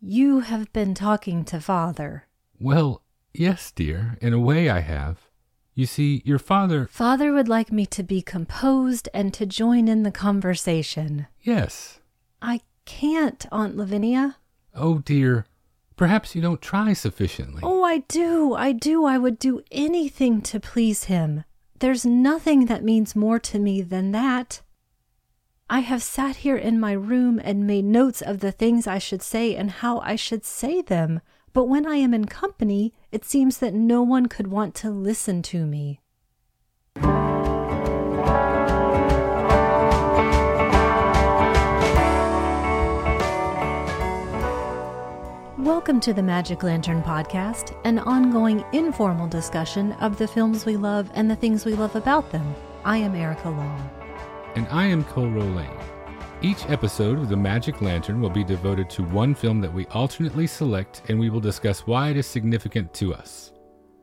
You have been talking to father. Well, yes, dear, in a way I have. You see, your father. Father would like me to be composed and to join in the conversation. Yes. I can't, Aunt Lavinia. Oh, dear. Perhaps you don't try sufficiently. Oh, I do. I do. I would do anything to please him. There's nothing that means more to me than that. I have sat here in my room and made notes of the things I should say and how I should say them, but when I am in company, it seems that no one could want to listen to me. Welcome to the Magic Lantern Podcast, an ongoing informal discussion of the films we love and the things we love about them. I am Erica Long. And I am Cole Lane. Each episode of the Magic Lantern will be devoted to one film that we alternately select, and we will discuss why it is significant to us.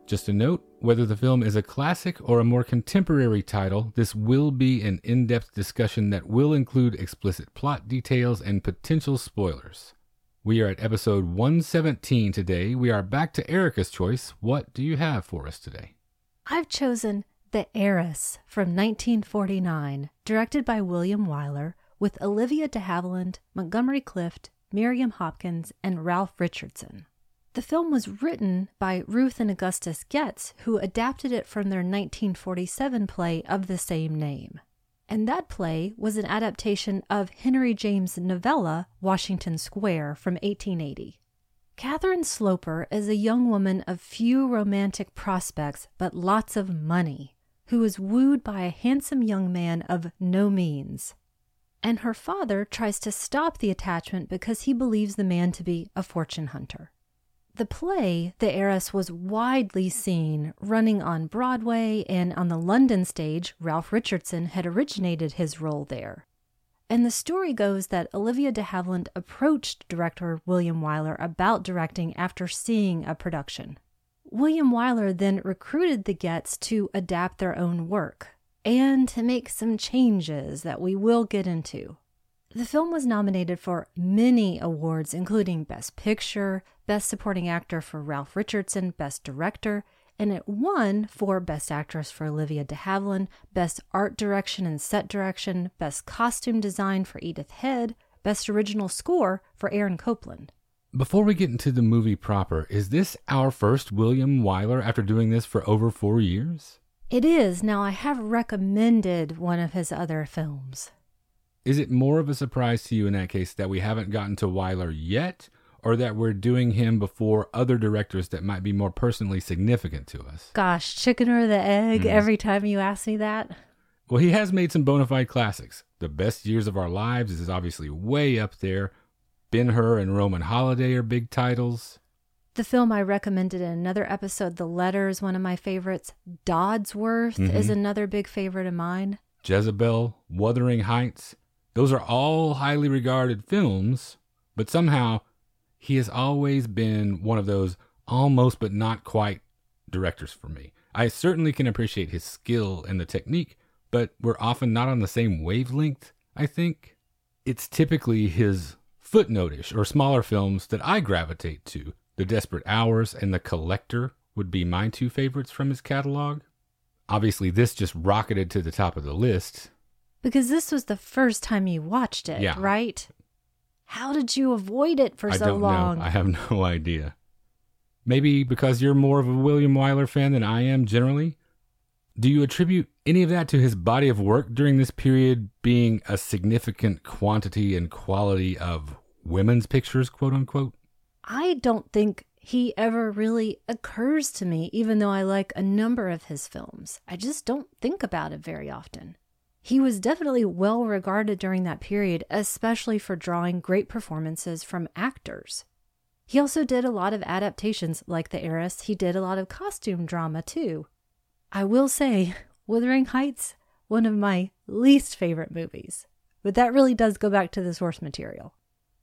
Just a note whether the film is a classic or a more contemporary title, this will be an in depth discussion that will include explicit plot details and potential spoilers. We are at episode 117 today. We are back to Erica's choice. What do you have for us today? I've chosen The Heiress from 1949, directed by William Wyler, with Olivia de Havilland, Montgomery Clift, Miriam Hopkins, and Ralph Richardson. The film was written by Ruth and Augustus Goetz, who adapted it from their 1947 play of the same name and that play was an adaptation of Henry James' novella Washington Square from 1880. Catherine Sloper is a young woman of few romantic prospects but lots of money, who is wooed by a handsome young man of no means. And her father tries to stop the attachment because he believes the man to be a fortune hunter. The play, The Heiress, was widely seen, running on Broadway, and on the London stage, Ralph Richardson had originated his role there. And the story goes that Olivia de Havilland approached director William Wyler about directing after seeing a production. William Wyler then recruited the Goetz to adapt their own work and to make some changes that we will get into. The film was nominated for many awards, including Best Picture, Best Supporting Actor for Ralph Richardson, Best Director, and it won for Best Actress for Olivia de Havilland, Best Art Direction and Set Direction, Best Costume Design for Edith Head, Best Original Score for Aaron Copland. Before we get into the movie proper, is this our first William Wyler after doing this for over four years? It is. Now, I have recommended one of his other films. Is it more of a surprise to you in that case that we haven't gotten to Wyler yet, or that we're doing him before other directors that might be more personally significant to us? Gosh, chicken or the egg mm. every time you ask me that. Well, he has made some bona fide classics. The Best Years of Our Lives is obviously way up there. Ben Hur and Roman Holiday are big titles. The film I recommended in another episode, The Letter, is one of my favorites. Dodsworth mm-hmm. is another big favorite of mine. Jezebel, Wuthering Heights. Those are all highly regarded films, but somehow he has always been one of those almost but not quite directors for me. I certainly can appreciate his skill and the technique, but we're often not on the same wavelength, I think. It's typically his footnotish or smaller films that I gravitate to. The Desperate Hours and The Collector would be my two favorites from his catalog. Obviously, this just rocketed to the top of the list, because this was the first time you watched it, yeah. right? How did you avoid it for I so long? Know. I have no idea. Maybe because you're more of a William Wyler fan than I am generally? Do you attribute any of that to his body of work during this period being a significant quantity and quality of women's pictures, quote unquote? I don't think he ever really occurs to me, even though I like a number of his films. I just don't think about it very often. He was definitely well regarded during that period, especially for drawing great performances from actors. He also did a lot of adaptations, like The Heiress. He did a lot of costume drama too. I will say, Wuthering Heights, one of my least favorite movies. But that really does go back to the source material.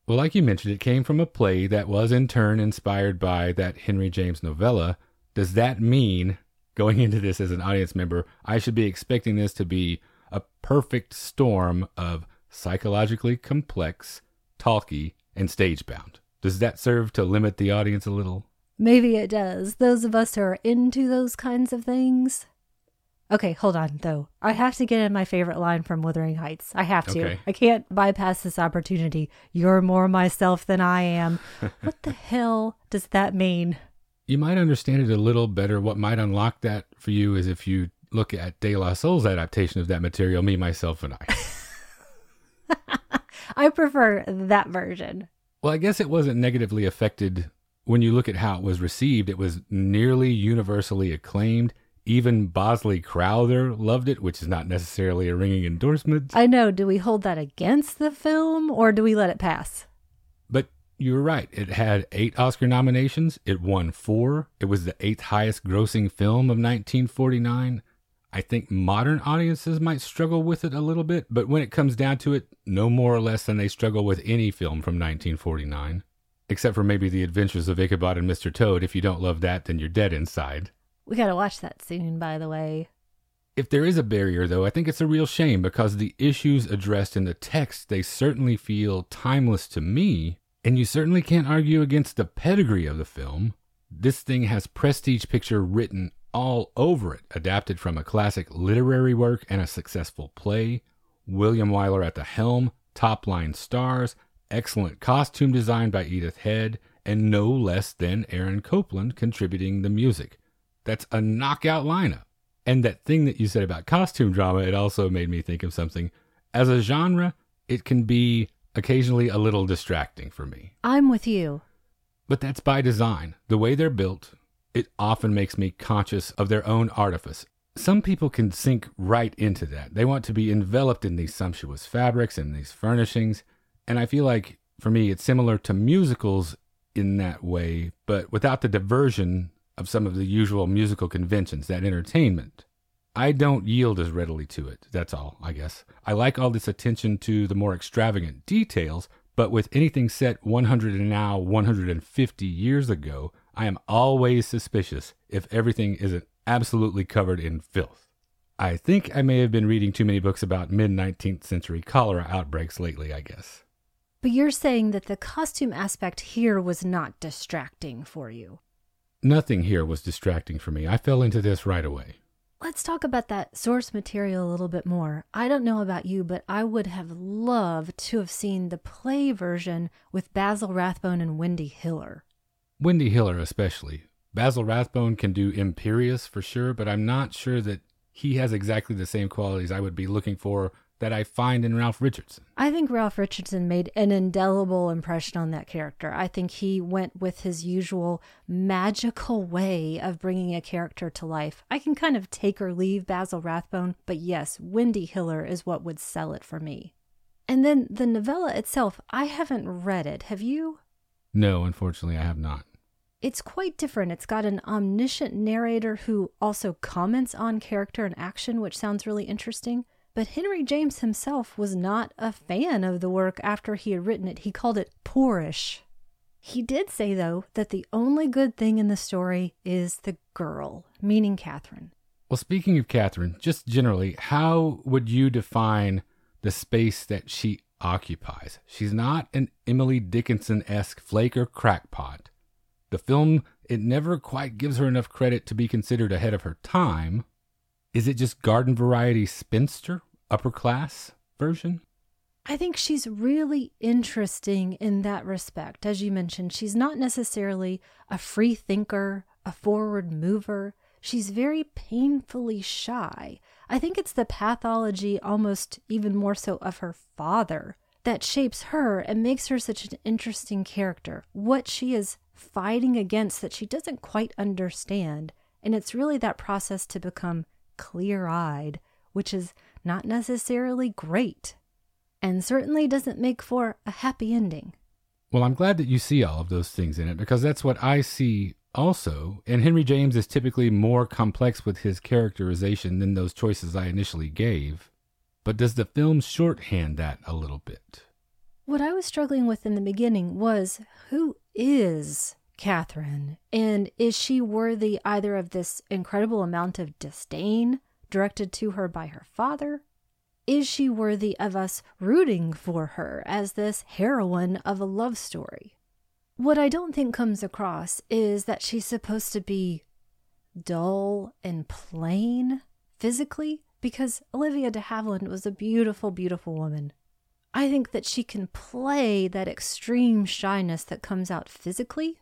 Well, like you mentioned, it came from a play that was in turn inspired by that Henry James novella. Does that mean, going into this as an audience member, I should be expecting this to be a perfect storm of psychologically complex, talky, and stage bound. Does that serve to limit the audience a little? Maybe it does. Those of us who are into those kinds of things. Okay, hold on though. I have to get in my favorite line from Wuthering Heights. I have to. Okay. I can't bypass this opportunity. You're more myself than I am. what the hell does that mean? You might understand it a little better. What might unlock that for you is if you look at De La Soul's adaptation of that material, Me, Myself, and I. I prefer that version. Well, I guess it wasn't negatively affected when you look at how it was received. It was nearly universally acclaimed. Even Bosley Crowther loved it, which is not necessarily a ringing endorsement. I know. Do we hold that against the film or do we let it pass? But you were right. It had eight Oscar nominations. It won four. It was the eighth highest grossing film of 1949. I think modern audiences might struggle with it a little bit, but when it comes down to it, no more or less than they struggle with any film from 1949. Except for maybe The Adventures of Ichabod and Mr. Toad. If you don't love that, then you're dead inside. We got to watch that soon, by the way. If there is a barrier, though, I think it's a real shame because the issues addressed in the text, they certainly feel timeless to me, and you certainly can't argue against the pedigree of the film. This thing has prestige picture written all over it, adapted from a classic literary work and a successful play. William Wyler at the helm, top line stars, excellent costume design by Edith Head, and no less than Aaron Copland contributing the music. That's a knockout lineup. And that thing that you said about costume drama, it also made me think of something. As a genre, it can be occasionally a little distracting for me. I'm with you. But that's by design. The way they're built, it often makes me conscious of their own artifice. Some people can sink right into that. They want to be enveloped in these sumptuous fabrics and these furnishings. And I feel like, for me, it's similar to musicals in that way, but without the diversion of some of the usual musical conventions, that entertainment. I don't yield as readily to it. That's all, I guess. I like all this attention to the more extravagant details, but with anything set 100 and now 150 years ago, I am always suspicious if everything isn't absolutely covered in filth. I think I may have been reading too many books about mid 19th century cholera outbreaks lately, I guess. But you're saying that the costume aspect here was not distracting for you. Nothing here was distracting for me. I fell into this right away. Let's talk about that source material a little bit more. I don't know about you, but I would have loved to have seen the play version with Basil Rathbone and Wendy Hiller. Wendy Hiller, especially. Basil Rathbone can do Imperious for sure, but I'm not sure that he has exactly the same qualities I would be looking for that I find in Ralph Richardson. I think Ralph Richardson made an indelible impression on that character. I think he went with his usual magical way of bringing a character to life. I can kind of take or leave Basil Rathbone, but yes, Wendy Hiller is what would sell it for me. And then the novella itself, I haven't read it. Have you? No, unfortunately, I have not. It's quite different. It's got an omniscient narrator who also comments on character and action, which sounds really interesting. But Henry James himself was not a fan of the work after he had written it. He called it poorish. He did say, though, that the only good thing in the story is the girl, meaning Catherine. Well, speaking of Catherine, just generally, how would you define the space that she occupies? She's not an Emily Dickinson esque flake or crackpot. The film, it never quite gives her enough credit to be considered ahead of her time. Is it just garden variety spinster, upper class version? I think she's really interesting in that respect. As you mentioned, she's not necessarily a free thinker, a forward mover. She's very painfully shy. I think it's the pathology, almost even more so, of her father that shapes her and makes her such an interesting character. What she is fighting against that she doesn't quite understand. And it's really that process to become clear eyed, which is not necessarily great, and certainly doesn't make for a happy ending. Well, I'm glad that you see all of those things in it because that's what I see also. And Henry James is typically more complex with his characterization than those choices I initially gave. But does the film shorthand that a little bit? What I was struggling with in the beginning was who is Catherine? And is she worthy either of this incredible amount of disdain directed to her by her father? Is she worthy of us rooting for her as this heroine of a love story? What I don't think comes across is that she's supposed to be dull and plain physically because Olivia de Havilland was a beautiful, beautiful woman. I think that she can play that extreme shyness that comes out physically,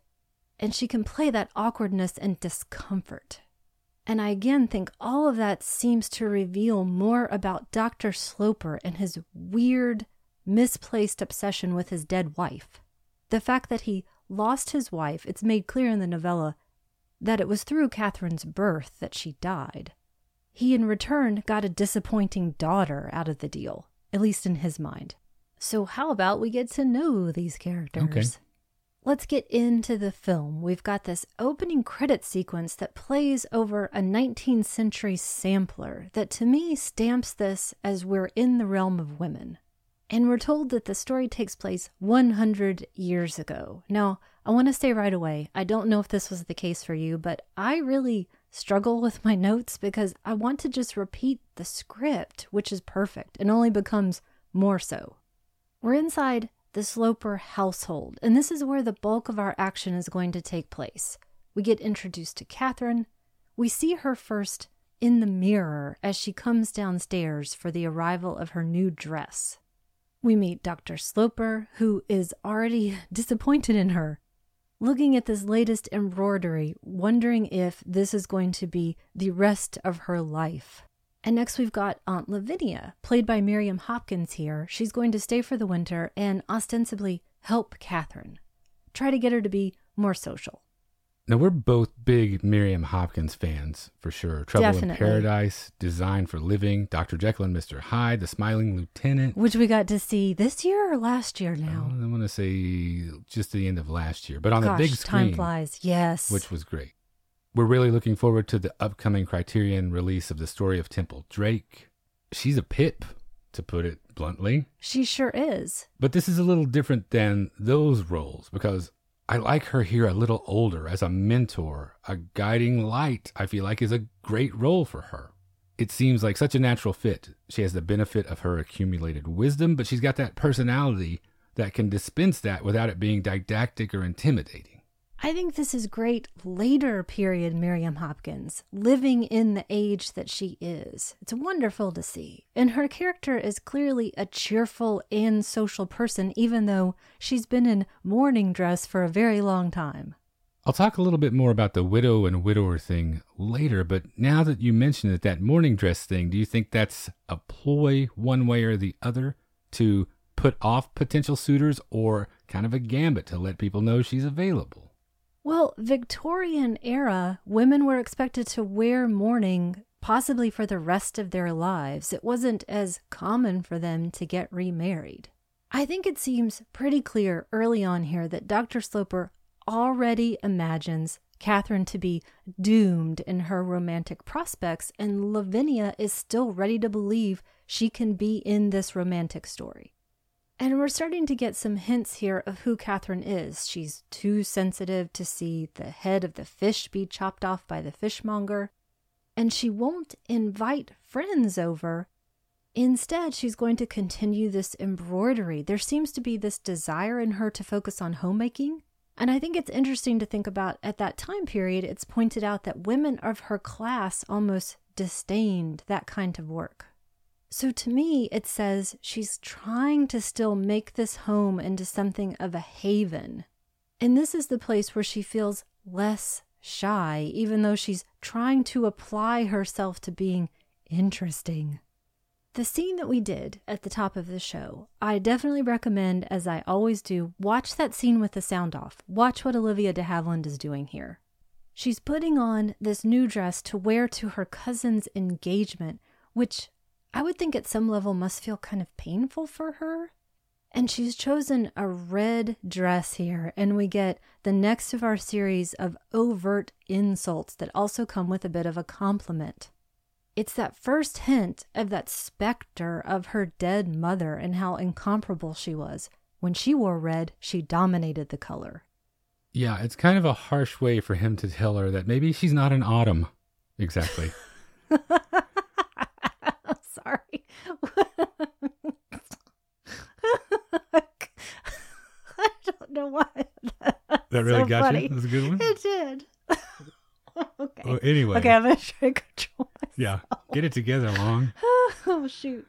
and she can play that awkwardness and discomfort. And I again think all of that seems to reveal more about Dr. Sloper and his weird, misplaced obsession with his dead wife. The fact that he lost his wife, it's made clear in the novella that it was through Catherine's birth that she died. He, in return, got a disappointing daughter out of the deal, at least in his mind. So, how about we get to know these characters? Okay. Let's get into the film. We've got this opening credit sequence that plays over a 19th century sampler that to me stamps this as we're in the realm of women. And we're told that the story takes place 100 years ago. Now, I want to say right away, I don't know if this was the case for you, but I really struggle with my notes because I want to just repeat the script, which is perfect and only becomes more so. We're inside the Sloper household, and this is where the bulk of our action is going to take place. We get introduced to Catherine. We see her first in the mirror as she comes downstairs for the arrival of her new dress. We meet Dr. Sloper, who is already disappointed in her, looking at this latest embroidery, wondering if this is going to be the rest of her life. And next, we've got Aunt Lavinia, played by Miriam Hopkins here. She's going to stay for the winter and ostensibly help Catherine, try to get her to be more social. Now we're both big Miriam Hopkins fans for sure. Trouble Definitely. in Paradise, Designed for Living, Dr. Jekyll and Mr. Hyde, The Smiling Lieutenant. Which we got to see this year or last year now. I want to say just the end of last year, but on Gosh, the big screen, time flies. Yes. which was great. We're really looking forward to the upcoming Criterion release of the story of Temple Drake. She's a pip, to put it bluntly. she sure is. But this is a little different than those roles because I like her here a little older as a mentor, a guiding light, I feel like is a great role for her. It seems like such a natural fit. She has the benefit of her accumulated wisdom, but she's got that personality that can dispense that without it being didactic or intimidating. I think this is great later period Miriam Hopkins, living in the age that she is. It's wonderful to see. And her character is clearly a cheerful and social person, even though she's been in mourning dress for a very long time. I'll talk a little bit more about the widow and widower thing later, but now that you mention it, that mourning dress thing, do you think that's a ploy one way or the other to put off potential suitors or kind of a gambit to let people know she's available? Well, Victorian era, women were expected to wear mourning possibly for the rest of their lives. It wasn't as common for them to get remarried. I think it seems pretty clear early on here that Dr. Sloper already imagines Catherine to be doomed in her romantic prospects, and Lavinia is still ready to believe she can be in this romantic story. And we're starting to get some hints here of who Catherine is. She's too sensitive to see the head of the fish be chopped off by the fishmonger, and she won't invite friends over. Instead, she's going to continue this embroidery. There seems to be this desire in her to focus on homemaking. And I think it's interesting to think about at that time period, it's pointed out that women of her class almost disdained that kind of work. So to me, it says she's trying to still make this home into something of a haven. And this is the place where she feels less shy, even though she's trying to apply herself to being interesting. The scene that we did at the top of the show, I definitely recommend, as I always do, watch that scene with the sound off. Watch what Olivia de Havilland is doing here. She's putting on this new dress to wear to her cousin's engagement, which I would think at some level must feel kind of painful for her. And she's chosen a red dress here, and we get the next of our series of overt insults that also come with a bit of a compliment. It's that first hint of that specter of her dead mother and how incomparable she was. When she wore red, she dominated the color. Yeah, it's kind of a harsh way for him to tell her that maybe she's not an autumn. Exactly. Sorry. I don't know why. That really So got funny. you? That's a good one. It did. okay. Well, anyway, Okay, I'm gonna try to control myself. yeah, get it together, Long. Oh shoot.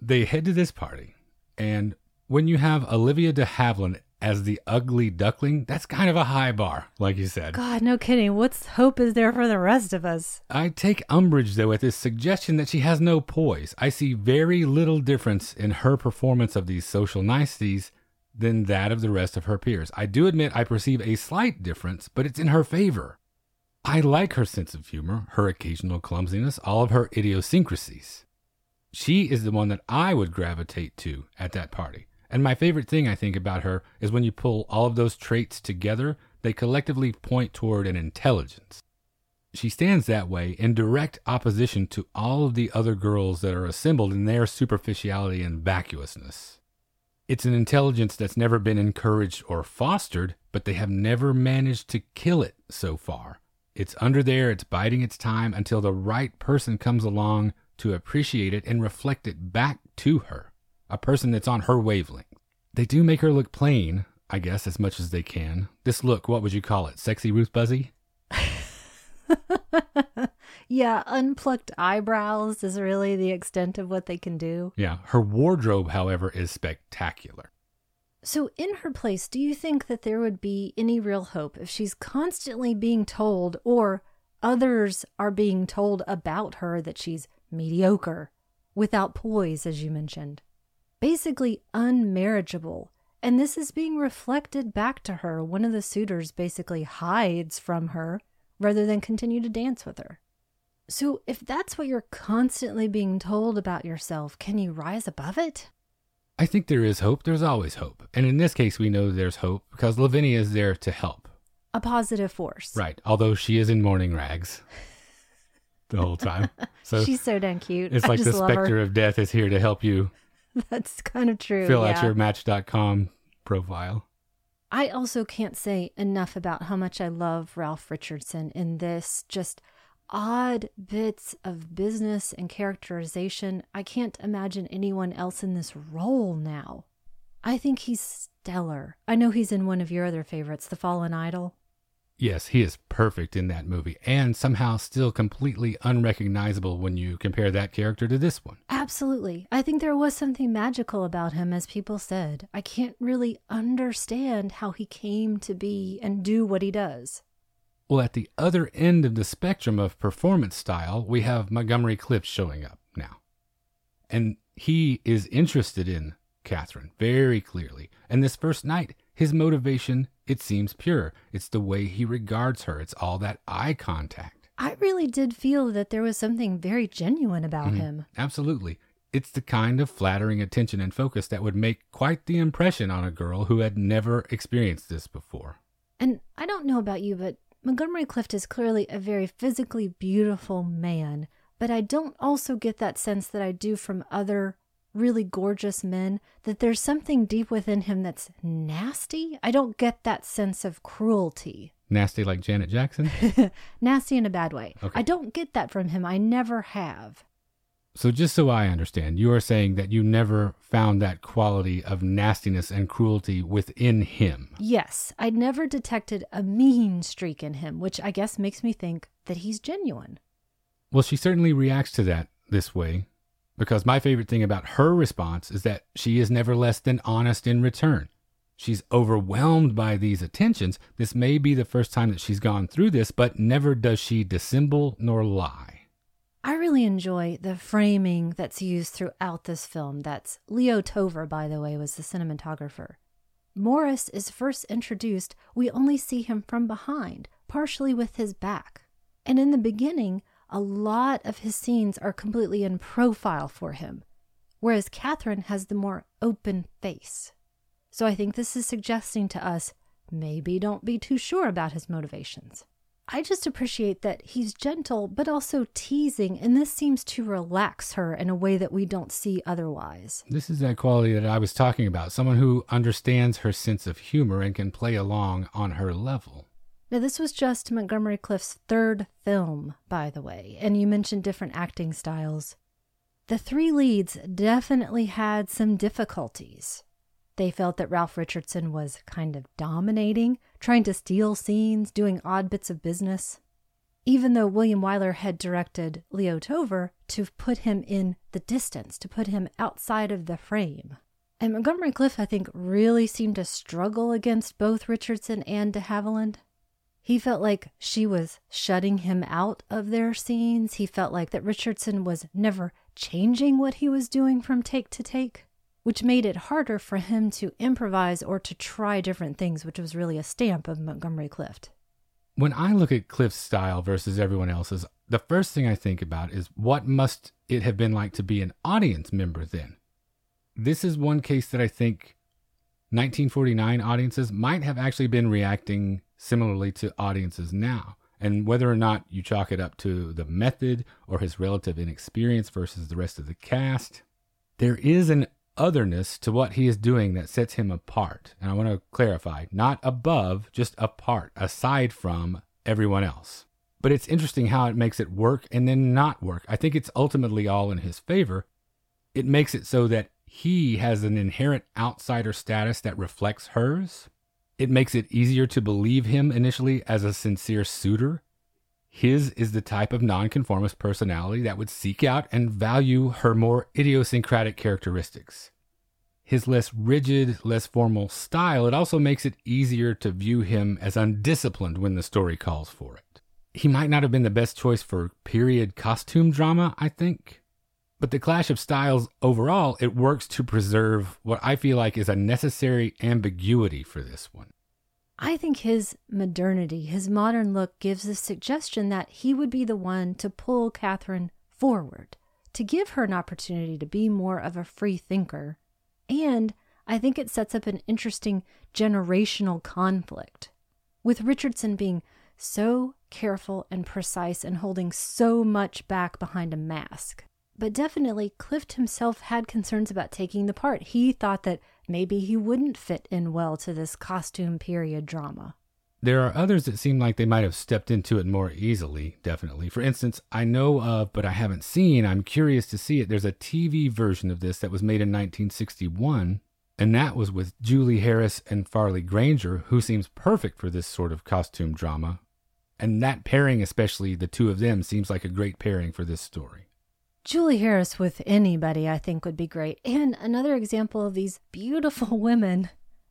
They head to this party, and when you have Olivia de Havilland as the ugly duckling, that's kind of a high bar, like you said. God, no kidding. What's hope is there for the rest of us? I take umbrage, though, at this suggestion that she has no poise. I see very little difference in her performance of these social niceties than that of the rest of her peers. I do admit I perceive a slight difference, but it's in her favor. I like her sense of humor, her occasional clumsiness, all of her idiosyncrasies. She is the one that I would gravitate to at that party. And my favorite thing I think about her is when you pull all of those traits together, they collectively point toward an intelligence. She stands that way in direct opposition to all of the other girls that are assembled in their superficiality and vacuousness. It's an intelligence that's never been encouraged or fostered, but they have never managed to kill it so far. It's under there, it's biding its time until the right person comes along to appreciate it and reflect it back to her. A person that's on her wavelength. They do make her look plain, I guess, as much as they can. This look, what would you call it? Sexy Ruth Buzzi? Yeah, unplucked eyebrows is really the extent of what they can do. Yeah. Her wardrobe, however, is spectacular. So, in her place, do you think that there would be any real hope if she's constantly being told, or others are being told about her that she's mediocre, without poise, as you mentioned? Basically, unmarriageable. And this is being reflected back to her. One of the suitors basically hides from her rather than continue to dance with her. So, if that's what you're constantly being told about yourself, can you rise above it? I think there is hope. There's always hope. And in this case, we know there's hope because Lavinia is there to help. A positive force. Right. Although she is in mourning rags the whole time. So She's so damn cute. it's I like the specter her. of death is here to help you That's kind of true. fill yeah. out your match.com profile. I also can't say enough about how much I love Ralph Richardson in this just odd bits of business and characterization. I can't imagine anyone else in this role now. I think he's stellar. I know he's in one of your other favorites, The Fallen Idol. Yes, he is perfect in that movie and somehow still completely unrecognizable when you compare that character to this one. Absolutely. I think there was something magical about him, as people said. I can't really understand how he came to be and do what he does. Well, at the other end of the spectrum of performance style, we have Montgomery Clift showing up now. And he is interested in Catherine very clearly. And this first night, his motivation, it seems pure. It's the way he regards her, it's all that eye contact. I really did feel that there was something very genuine about Mhm. him. Absolutely. It's the kind of flattering attention and focus that would make quite the impression on a girl who had never experienced this before. And I don't know about you, but Montgomery Clift is clearly a very physically beautiful man. But I don't also get that sense that I do from other really gorgeous men that there's something deep within him that's nasty. I don't get that sense of cruelty. Nasty like Janet Jackson. nasty in a bad way. Okay. I don't get that from him. I never have. So, just so I understand, you are saying that you never found that quality of nastiness and cruelty within him. Yes, I never detected a mean streak in him, which I guess makes me think that he's genuine. Well, she certainly reacts to that this way because my favorite thing about her response is that she is never less than honest in return. She's overwhelmed by these attentions. This may be the first time that she's gone through this, but never does she dissemble nor lie. I really enjoy the framing that's used throughout this film. That's Leo Tover, by the way, was the cinematographer. Morris is first introduced, we only see him from behind, partially with his back. And in the beginning, a lot of his scenes are completely in profile for him, whereas Catherine has the more open face. So I think this is suggesting to us maybe don't be too sure about his motivations. I just appreciate that he's gentle but also teasing, and this seems to relax her in a way that we don't see otherwise. This is that quality that I was talking about someone who understands her sense of humor and can play along on her level. Now, this was just Montgomery Clift's third film, by the way, and you mentioned different acting styles. The three leads definitely had some difficulties. they felt that Ralph Richardson was kind of dominating, trying to steal scenes, doing odd bits of business. Even though William Wyler had directed Leo Tover to put him in the distance, to put him outside of the frame. And Montgomery Clift, I think, really seemed to struggle against both Richardson and de Havilland. He felt like she was shutting him out of their scenes. He felt like that Richardson was never changing what he was doing from take to take, which made it harder for him to improvise or to try different things, which was really a stamp of Montgomery Clift. When I look at Clift's style versus everyone else's, the first thing I think about is what must it have been like to be an audience member then? This is one case that I think 1949 audiences might have actually been reacting similarly to audiences now. And whether or not you chalk it up to the method or his relative inexperience versus the rest of the cast, there is an otherness to what he is doing that sets him apart. And I want to clarify not above, just apart, aside from everyone else. But it's interesting how it makes it work and then not work. I think it's ultimately all in his favor. It makes it so that he has an inherent outsider status that reflects hers, it makes it easier to believe him initially as a sincere suitor. His is the type of nonconformist personality that would seek out and value her more idiosyncratic characteristics. His less rigid, less formal style, it also makes it easier to view him as undisciplined when the story calls for it. He might not have been the best choice for period costume drama, I think. But the clash of styles overall, it works to preserve what I feel like is a necessary ambiguity for this one. I think his modernity, his modern look, gives the suggestion that he would be the one to pull Catherine forward, to give her an opportunity to be more of a free thinker. And I think it sets up an interesting generational conflict. With Richardson being so careful and precise and holding so much back behind a mask. But definitely, Clift himself had concerns about taking the part. He thought that maybe he wouldn't fit in well to this costume period drama. There are others that seem like they might have stepped into it more easily, definitely. For instance, I know of, but I haven't seen, I'm curious to see it. There's a TV version of this that was made in 1961, and that was with Julie Harris and Farley Granger, who seems perfect for this sort of costume drama. And that pairing, especially the two of them, seems like a great pairing for this story. Julie Harris with anybody, I think, would be great. And another example of these beautiful women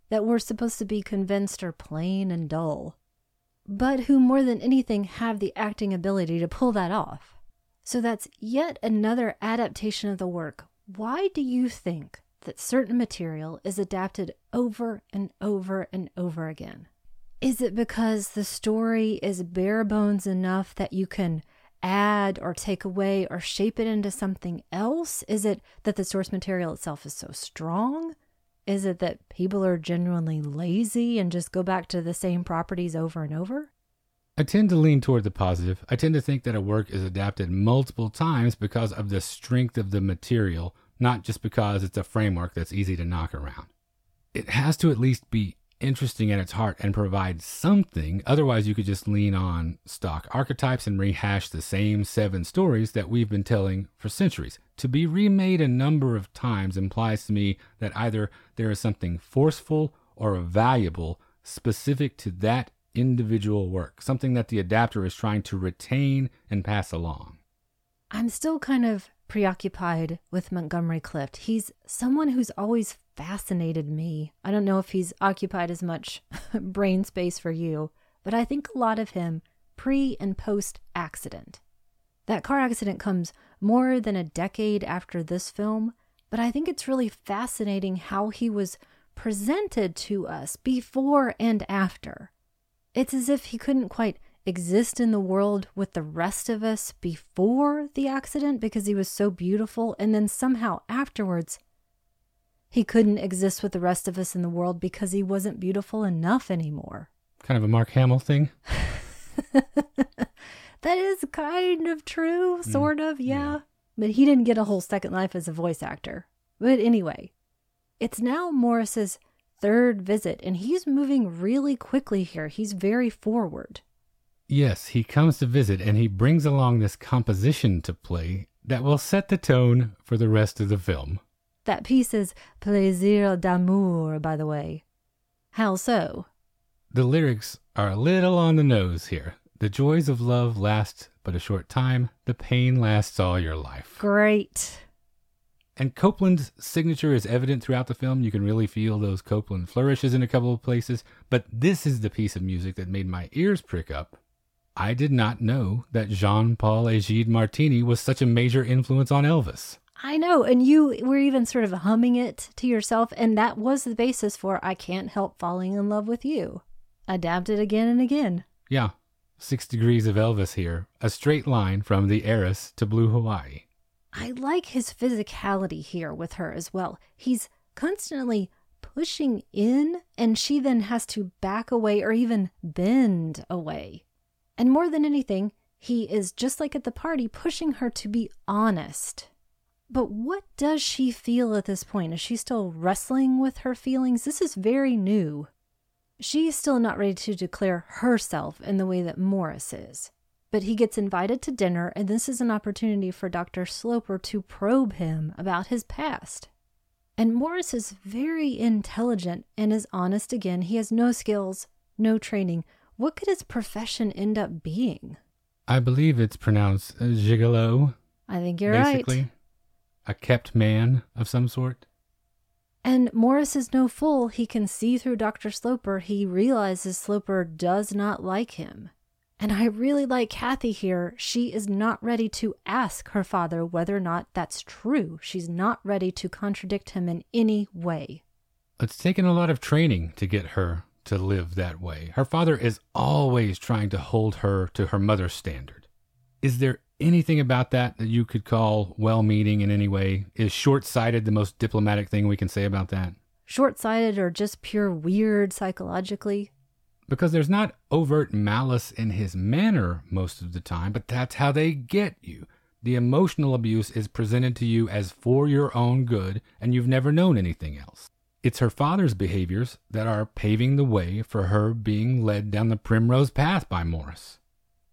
that we're supposed to be convinced are plain and dull, but who more than anything have the acting ability to pull that off. So that's yet another adaptation of the work. Why do you think that certain material is adapted over and over and over again? Is it because the story is bare bones enough that you can add or take away or shape it into something else? Is it that the source material itself is so strong? Is it that people are genuinely lazy and just go back to the same properties over and over? I tend to lean toward the positive. I tend to think that a work is adapted multiple times because of the strength of the material, not just because it's a framework that's easy to knock around. It has to at least be interesting at its heart and provide something. Otherwise, you could just lean on stock archetypes and rehash the same seven stories that we've been telling for centuries. To be remade a number of times implies to me that either there is something forceful or valuable specific to that individual work, something that the adapter is trying to retain and pass along. I'm still kind of preoccupied with Montgomery Clift. He's someone who's always fascinated me. I don't know if he's occupied as much brain space for you, but I think a lot of him pre and post accident. That car accident comes more than a decade after this film, but I think it's really fascinating how he was presented to us before and after. It's as if he couldn't quite exist in the world with the rest of us before the accident because he was so beautiful, and then somehow afterwards, he couldn't exist with the rest of us in the world because he wasn't beautiful enough anymore. Kind of a Mark Hamill thing. that is kind of true, mm. sort mm, of, yeah. yeah. But he didn't get a whole second life as a voice actor. But anyway, it's now Morris's third visit, and he's moving really quickly here. He's very forward. Yes, he comes to visit and he brings along this composition to play that will set the tone for the rest of the film. That piece is Plaisir d'amour, by the way. How so? The lyrics are a little on the nose here. The joys of love last but a short time, the pain lasts all your life. Great. And Copland's signature is evident throughout the film. You can really feel those Copland flourishes in a couple of places. But this is the piece of music that made my ears prick up. I did not know that Jean Paul Egide Martini was such a major influence on Elvis. I know. And you were even sort of humming it to yourself. And that was the basis for I Can't Help Falling in Love with You. Adapted again and again. Yeah. Six degrees of Elvis here. A straight line from the heiress to Blue Hawaii. I like his physicality here with her as well. He's constantly pushing in, and she then has to back away or even bend away. And more than anything, he is just like at the party, pushing her to be honest. But what does she feel at this point? Is she still wrestling with her feelings? This is very new. She's still not ready to declare herself in the way that Morris is but he gets invited to dinner, and this is an opportunity for Dr. Sloper to probe him about his past. And Morris is very intelligent and is honest again. He has no skills, no training. What could his profession end up being? I believe it's pronounced gigolo. I think you're right. basically. right. A kept man of some sort. And Morris is no fool. He can see through Dr. Sloper. He realizes Sloper does not like him. And I really like Kathy here. She is not ready to ask her father whether or not that's true. She's not ready to contradict him in any way. It's taken a lot of training to get her to live that way. Her father is always trying to hold her to her mother's standard. Is there anything about that that you could call well meaning in any way? Is short sighted the most diplomatic thing we can say about that? Short sighted or just pure weird psychologically? because there's not overt malice in his manner most of the time, but that's how they get you. The emotional abuse is presented to you as for your own good, and you've never known anything else. It's her father's behaviors that are paving the way for her being led down the primrose path by Morris.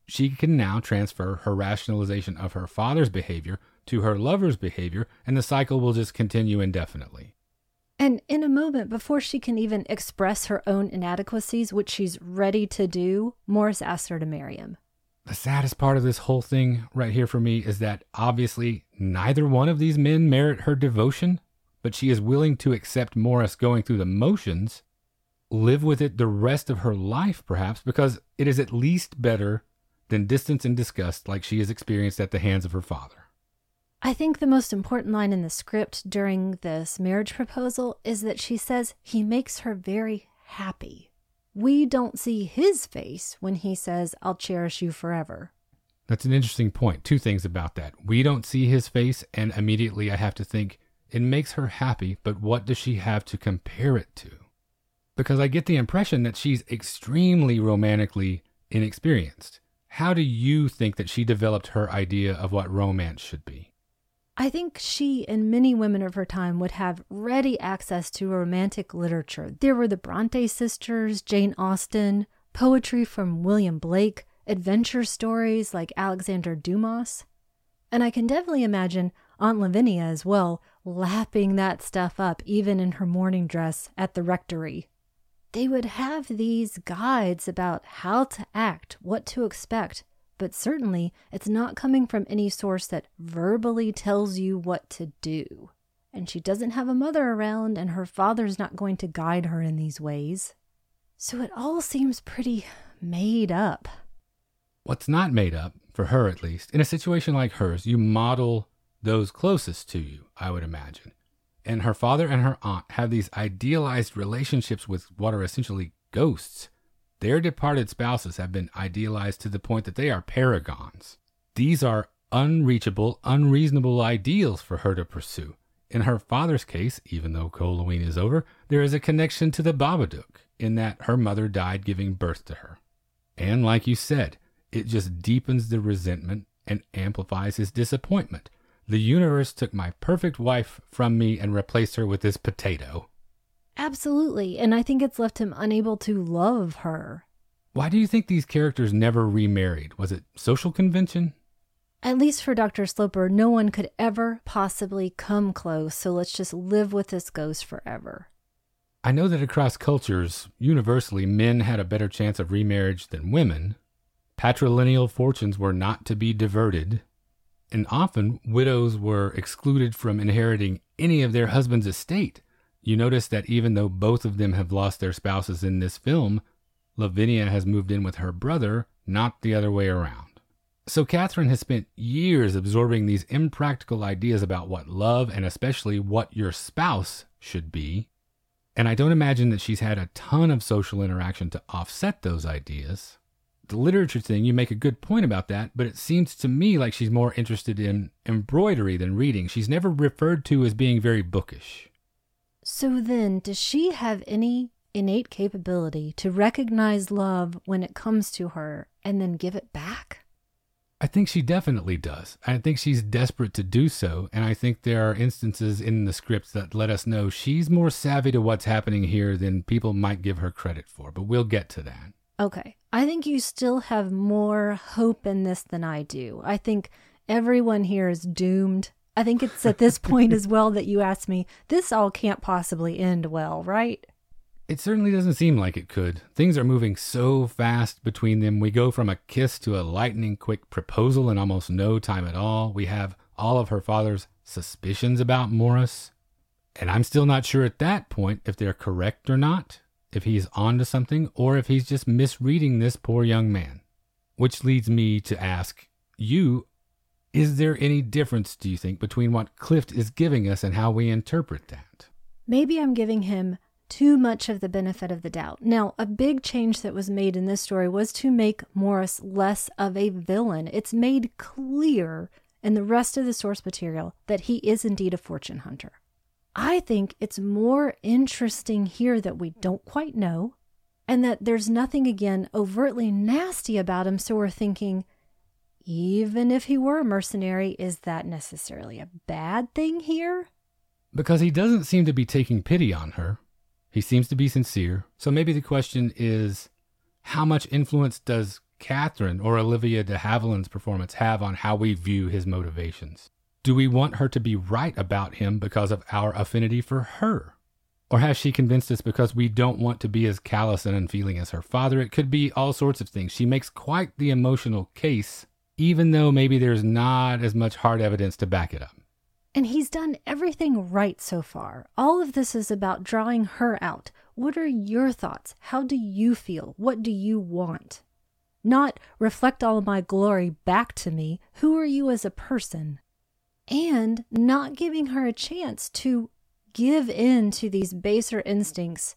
She can now transfer her rationalization of her father's behavior to her lover's behavior, and the cycle will just continue indefinitely. And in a moment, before she can even express her own inadequacies, which she's ready to do, Morris asks her to marry him. The saddest part of this whole thing right here for me is that obviously neither one of these men merit her devotion, but she is willing to accept Morris going through the motions, live with it the rest of her life, perhaps, because it is at least better than distance and disgust like she has experienced at the hands of her father. I think the most important line in the script during this marriage proposal is that she says he makes her very happy. We don't see his face when he says, I'll cherish you forever. That's an interesting point. Two things about that. We don't see his face, and immediately I have to think, it makes her happy, but what does she have to compare it to? Because I get the impression that she's extremely romantically inexperienced. How do you think that she developed her idea of what romance should be? I think she and many women of her time would have ready access to romantic literature. There were the Bronte sisters, Jane Austen, poetry from William Blake, adventure stories like Alexander Dumas. And I can definitely imagine Aunt Lavinia as well, lapping that stuff up even in her mourning dress at the rectory. They would have these guides about how to act, what to expect, but certainly it's not coming from any source that verbally tells you what to do. And she doesn't have a mother around, and her father's not going to guide her in these ways. So it all seems pretty made up. What's not made up, for her at least, in a situation like hers, you model those closest to you, I would imagine. And her father and her aunt have these idealized relationships with what are essentially ghosts their departed spouses have been idealized to the point that they are paragons. These are unreachable, unreasonable ideals for her to pursue. In her father's case, even though Halloween is over, there is a connection to the Babadook in that her mother died giving birth to her. And like you said, it just deepens the resentment and amplifies his disappointment. The universe took my perfect wife from me and replaced her with this potato. Absolutely. And I think it's left him unable to love her. Why do you think these characters never remarried? Was it social convention? At least for Dr. Sloper, no one could ever possibly come close, so let's just live with this ghost forever. I know that across cultures, universally, men had a better chance of remarriage than women. Patrilineal fortunes were not to be diverted, and often widows were excluded from inheriting any of their husband's estate. You notice that even though both of them have lost their spouses in this film, Lavinia has moved in with her brother, not the other way around. So Catherine has spent years absorbing these impractical ideas about what love and especially what your spouse should be. And I don't imagine that she's had a ton of social interaction to offset those ideas. The literature thing, you make a good point about that, but it seems to me like she's more interested in embroidery than reading. She's never referred to as being very bookish. So then, does she have any innate capability to recognize love when it comes to her and then give it back? I think she definitely does. I think she's desperate to do so. And I think there are instances in the scripts that let us know she's more savvy to what's happening here than people might give her credit for. But we'll get to that. Okay. I think you still have more hope in this than I do. I think everyone here is doomed. I think it's at this point as well that you asked me, this all can't possibly end well, right? It certainly doesn't seem like it could. Things are moving so fast between them. We go from a kiss to a lightning quick proposal in almost no time at all. We have all of her father's suspicions about Morris. And I'm still not sure at that point if they're correct or not, if he's onto something, or if he's just misreading this poor young man. Which leads me to ask you is there any difference, do you think, between what Clift is giving us and how we interpret that? Maybe I'm giving him too much of the benefit of the doubt. Now, a big change that was made in this story was to make Morris less of a villain. It's made clear in the rest of the source material that he is indeed a fortune hunter. I think it's more interesting here that we don't quite know and that there's nothing again overtly nasty about him. So we're thinking, even if he were a mercenary, is that necessarily a bad thing here? Because he doesn't seem to be taking pity on her. He seems to be sincere. So maybe the question is how much influence does Catherine or Olivia de Havilland's performance have on how we view his motivations? Do we want her to be right about him because of our affinity for her? Or has she convinced us because we don't want to be as callous and unfeeling as her father? It could be all sorts of things. She makes quite the emotional case, even though maybe there's not as much hard evidence to back it up. And he's done everything right so far. All of this is about drawing her out. What are your thoughts? How do you feel? What do you want? Not reflect all my glory back to me. Who are you as a person? And not giving her a chance to give in to these baser instincts,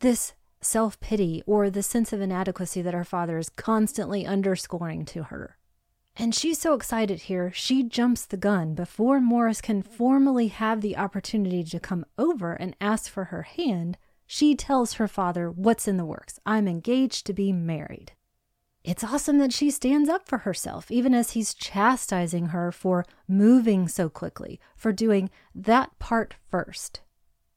this self pity or the sense of inadequacy that her father is constantly underscoring to her. And she's so excited here, she jumps the gun before Morris can formally have the opportunity to come over and ask for her hand. She tells her father what's in the works. I'm engaged to be married. It's awesome that she stands up for herself, even as he's chastising her for moving so quickly, for doing that part first.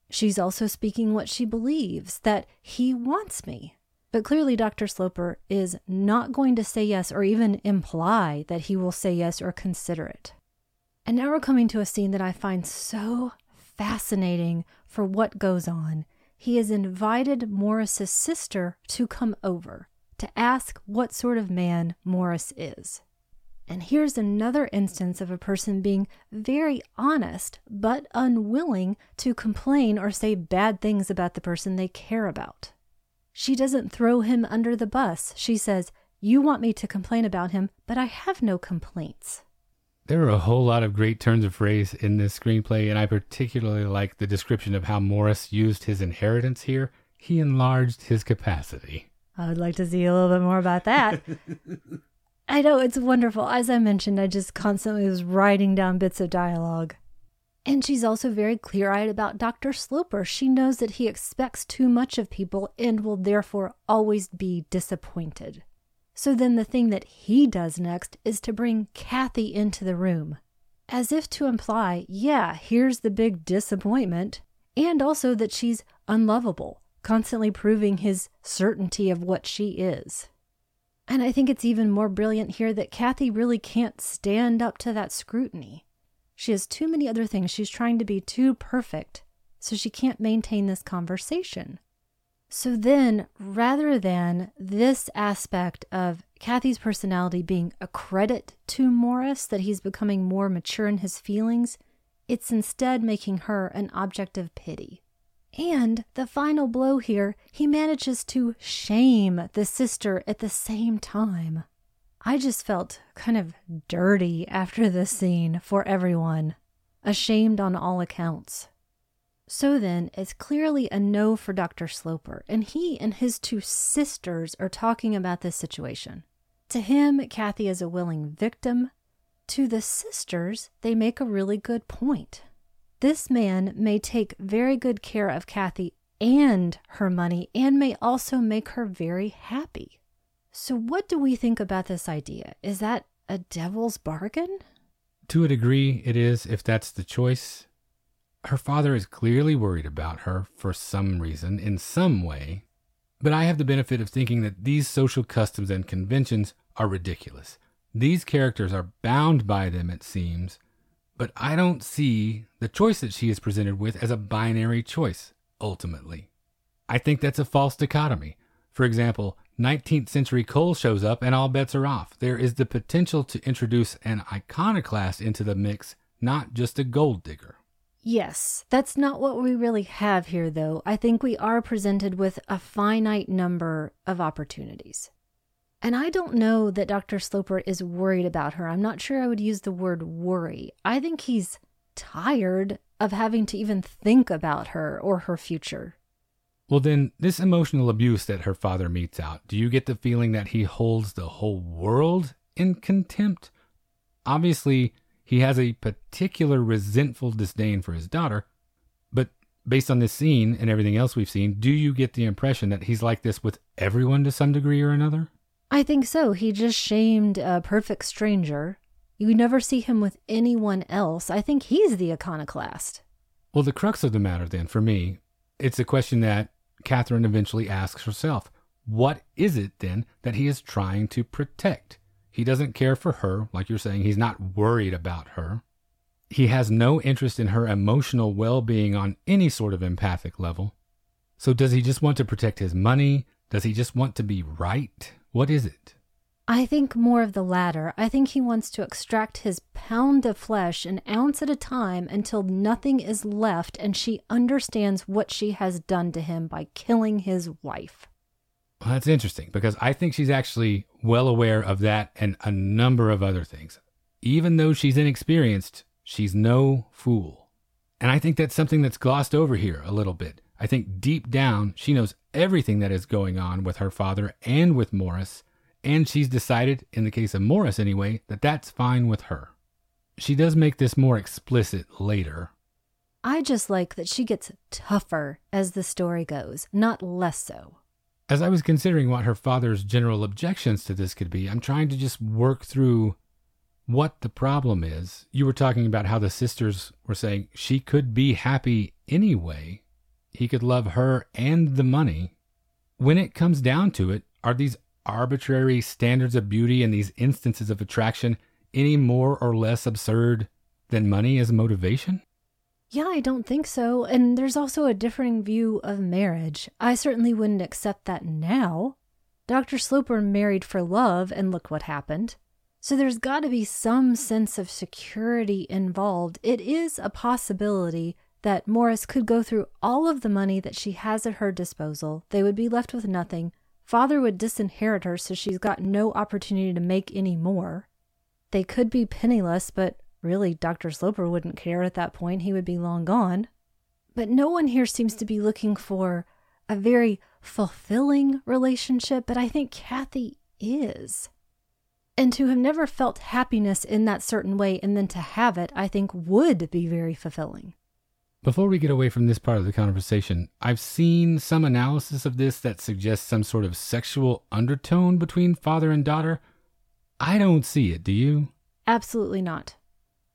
She's also speaking what she believes that he wants me. But clearly, Dr. Sloper is not going to say yes or even imply that he will say yes or consider it. And now we're coming to a scene that I find so fascinating for what goes on. He has invited Morris's sister to come over to ask what sort of man Morris is. And here's another instance of a person being very honest but unwilling to complain or say bad things about the person they care about. She doesn't throw him under the bus. She says, You want me to complain about him, but I have no complaints. There are a whole lot of great turns of phrase in this screenplay, and I particularly like the description of how Morris used his inheritance here. He enlarged his capacity. I would like to see a little bit more about that. I know it's wonderful. As I mentioned, I just constantly was writing down bits of dialogue. And she's also very clear eyed about Dr. Sloper. She knows that he expects too much of people and will therefore always be disappointed. So then the thing that he does next is to bring Kathy into the room, as if to imply, yeah, here's the big disappointment, and also that she's unlovable, constantly proving his certainty of what she is. And I think it's even more brilliant here that Kathy really can't stand up to that scrutiny. She has too many other things. She's trying to be too perfect, so she can't maintain this conversation. So then, rather than this aspect of Kathy's personality being a credit to Morris, that he's becoming more mature in his feelings, it's instead making her an object of pity. And the final blow here, he manages to shame the sister at the same time. I just felt kind of dirty after this scene for everyone, ashamed on all accounts. So then, it's clearly a no for Dr. Sloper, and he and his two sisters are talking about this situation. To him, Kathy is a willing victim. To the sisters, they make a really good point. This man may take very good care of Kathy and her money and may also make her very happy. So, what do we think about this idea? Is that a devil's bargain? To a degree, it is, if that's the choice. Her father is clearly worried about her for some reason, in some way, but I have the benefit of thinking that these social customs and conventions are ridiculous. These characters are bound by them, it seems, but I don't see the choice that she is presented with as a binary choice, ultimately. I think that's a false dichotomy. For example, 19th century Cole shows up and all bets are off. There is the potential to introduce an iconoclast into the mix, not just a gold digger. Yes, that's not what we really have here, though. I think we are presented with a finite number of opportunities. And I don't know that Dr. Sloper is worried about her. I'm not sure I would use the word worry. I think he's tired of having to even think about her or her future. Well, then, this emotional abuse that her father metes out, do you get the feeling that he holds the whole world in contempt? Obviously, he has a particular resentful disdain for his daughter, but based on this scene and everything else we've seen, do you get the impression that he's like this with everyone to some degree or another? I think so. He just shamed a perfect stranger. You never see him with anyone else. I think he's the iconoclast. Well, the crux of the matter, then, for me, it's a question that Catherine eventually asks herself. What is it, then, that he is trying to protect? He doesn't care for her, like you're saying. He's not worried about her. He has no interest in her emotional well being on any sort of empathic level. So, does he just want to protect his money? Does he just want to be right? What is it? I think more of the latter. I think he wants to extract his pound of flesh an ounce at a time until nothing is left and she understands what she has done to him by killing his wife. Well, that's interesting because I think she's actually well aware of that and a number of other things. Even though she's inexperienced, she's no fool. And I think that's something that's glossed over here a little bit. I think deep down, she knows everything that is going on with her father and with Morris, and she's decided, in the case of Morris anyway, that that's fine with her. She does make this more explicit later. I just like that she gets tougher as the story goes, not less so. As I was considering what her father's general objections to this could be, I'm trying to just work through what the problem is. You were talking about how the sisters were saying she could be happy anyway. He could love her and the money. When it comes down to it, are these arbitrary standards of beauty and these instances of attraction any more or less absurd than money as a motivation? Yeah, I don't think so. And there's also a differing view of marriage. I certainly wouldn't accept that now. Dr. Sloper married for love, and look what happened. So there's got to be some sense of security involved. It is a possibility that Morris could go through all of the money that she has at her disposal. They would be left with nothing. Father would disinherit her, so she's got no opportunity to make any more. They could be penniless, but really, Dr. Sloper wouldn't care at that point. He would be long gone. But no one here seems to be looking for a very fulfilling relationship, but I think Kathy is. And to have never felt happiness in that certain way and then to have it, I think would be very fulfilling. Before we get away from this part of the conversation, I've seen some analysis of this that suggests some sort of sexual undertone between father and daughter. I don't see it, do you? Absolutely not.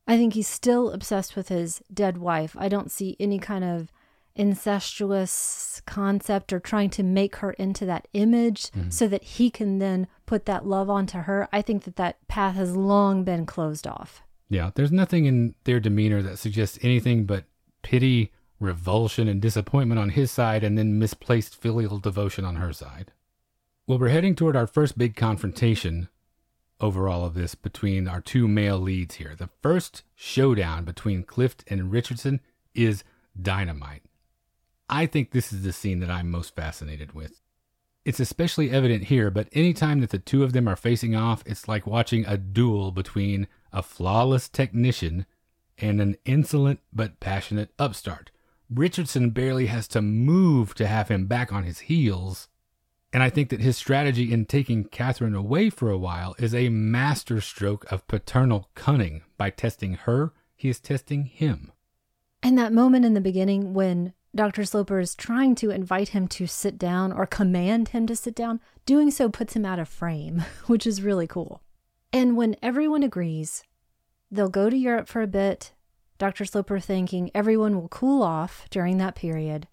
I think he's still obsessed with his dead wife. I don't see any kind of incestuous concept or trying to make her into that image mm-hmm. so that he can then put that love onto her, I think that that path has long been closed off. Yeah, there's nothing in their demeanor that suggests anything but pity, revulsion, and disappointment on his side, and then misplaced filial devotion on her side. Well, we're heading toward our first big confrontation over all of this between our two male leads here. The first showdown between Clift and Richardson is dynamite. I think this is the scene that I'm most fascinated with. It's especially evident here, but anytime that the two of them are facing off, it's like watching a duel between a flawless technician and an insolent but passionate upstart. Richardson barely has to move to have him back on his heels. And I think that his strategy in taking Catherine away for a while is a masterstroke of paternal cunning. By testing her, he is testing him. And that moment in the beginning when Dr. Sloper is trying to invite him to sit down or command him to sit down, doing so puts him out of frame, which is really cool. And when everyone agrees, they'll go to Europe for a bit, Dr. Sloper thinking everyone will cool off during that period.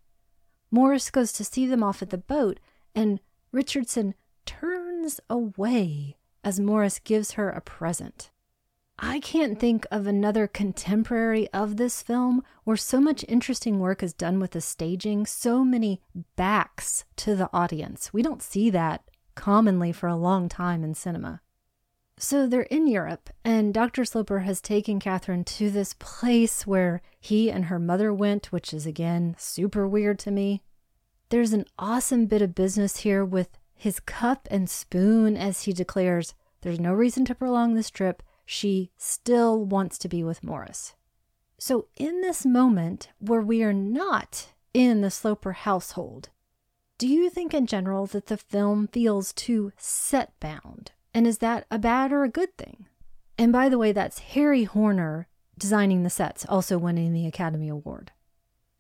Morris goes to see them off at the boat, and Richardson turns away as Morris gives her a present. I can't think of another contemporary of this film where so much interesting work is done with the staging, so many backs to the audience. We don't see that commonly for a long time in cinema. So they're in Europe, and Dr. Sloper has taken Catherine to this place where he and her mother went, which is again super weird to me. There's an awesome bit of business here with his cup and spoon as he declares there's no reason to prolong this trip she still wants to be with Morris. So, in this moment where we are not in the Sloper household, do you think in general that the film feels too set bound? And is that a bad or a good thing? And by the way, that's Harry Horner designing the sets, also winning the Academy Award.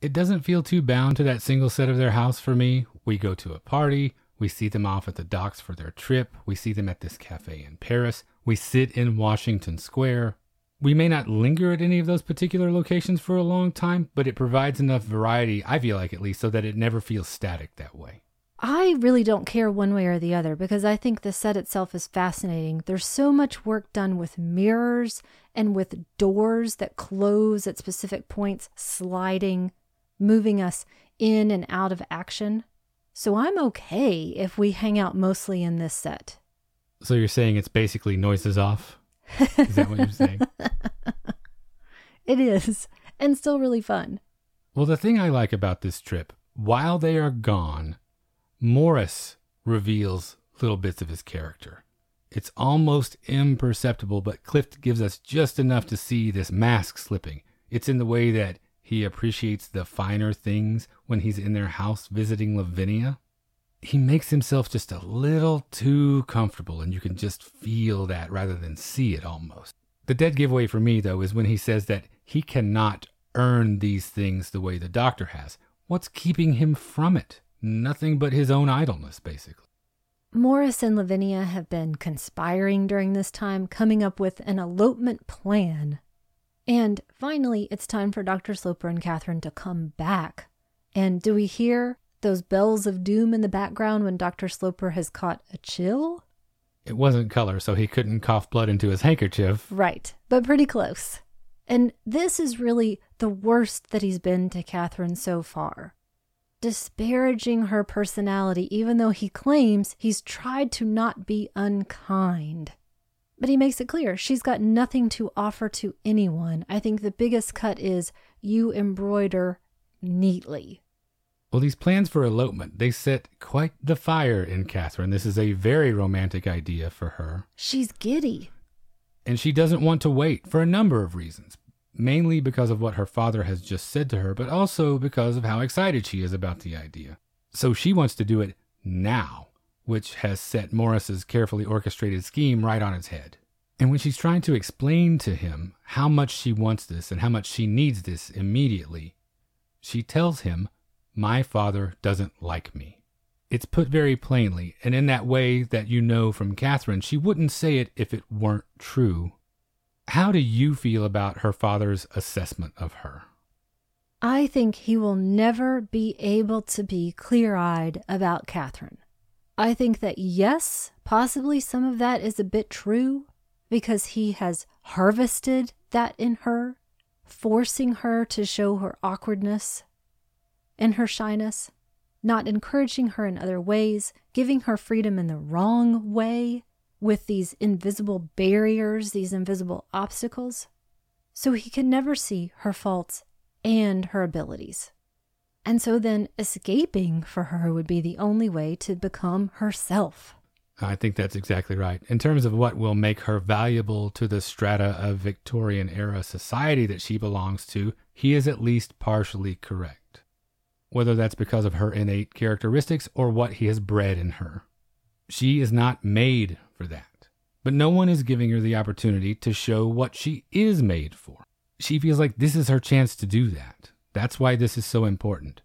It doesn't feel too bound to that single set of their house for me. We go to a party, we see them off at the docks for their trip, we see them at this cafe in Paris, we sit in Washington Square. We may not linger at any of those particular locations for a long time, but it provides enough variety, I feel like at least, so that it never feels static that way. I really don't care one way or the other because I think the set itself is fascinating. There's so much work done with mirrors and with doors that close at specific points, sliding, moving us in and out of action. So I'm okay if we hang out mostly in this set. So you're saying it's basically noises off? Is that what you're saying? it is, and still really fun. Well, the thing I like about this trip, while they are gone, Morris reveals little bits of his character. It's almost imperceptible, but Clift gives us just enough to see this mask slipping. It's in the way that he appreciates the finer things when he's in their house visiting Lavinia he makes himself just a little too comfortable, and you can just feel that rather than see it almost. The dead giveaway for me, though, is when he says that he cannot earn these things the way the doctor has. What's keeping him from it? Nothing but his own idleness, basically. Morris and Lavinia have been conspiring during this time, coming up with an elopement plan. And finally, it's time for Dr. Sloper and Catherine to come back. And do we hear those bells of doom in the background when Dr. Sloper has caught a chill? It wasn't color, so he couldn't cough blood into his handkerchief. Right, but pretty close. And this is really the worst that he's been to Catherine so far. Disparaging her personality, even though he claims he's tried to not be unkind. But he makes it clear she's got nothing to offer to anyone. I think the biggest cut is you embroider neatly. Well, these plans for elopement, they set quite the fire in Catherine. This is a very romantic idea for her. She's giddy. And she doesn't want to wait for a number of reasons, mainly because of what her father has just said to her, but also because of how excited she is about the idea. So she wants to do it now, which has set Morris's carefully orchestrated scheme right on its head. And when she's trying to explain to him how much she wants this and how much she needs this immediately, she tells him my father doesn't like me. It's put very plainly, and in that way that you know from Catherine, she wouldn't say it if it weren't true. How do you feel about her father's assessment of her? I think he will never be able to be clear eyed about Catherine. I think that yes, possibly some of that is a bit true because he has harvested that in her, forcing her to show her awkwardness and her shyness, not encouraging her in other ways, giving her freedom in the wrong way with these invisible barriers, these invisible obstacles. So he could never see her faults and her abilities. And so then escaping for her would be the only way to become herself. I think that's exactly right. In terms of what will make her valuable to the strata of Victorian era society that she belongs to, he is at least partially correct. Whether that's because of her innate characteristics or what he has bred in her. She is not made for that. But no one is giving her the opportunity to show what she is made for. She feels like this is her chance to do that. That's why this is so important.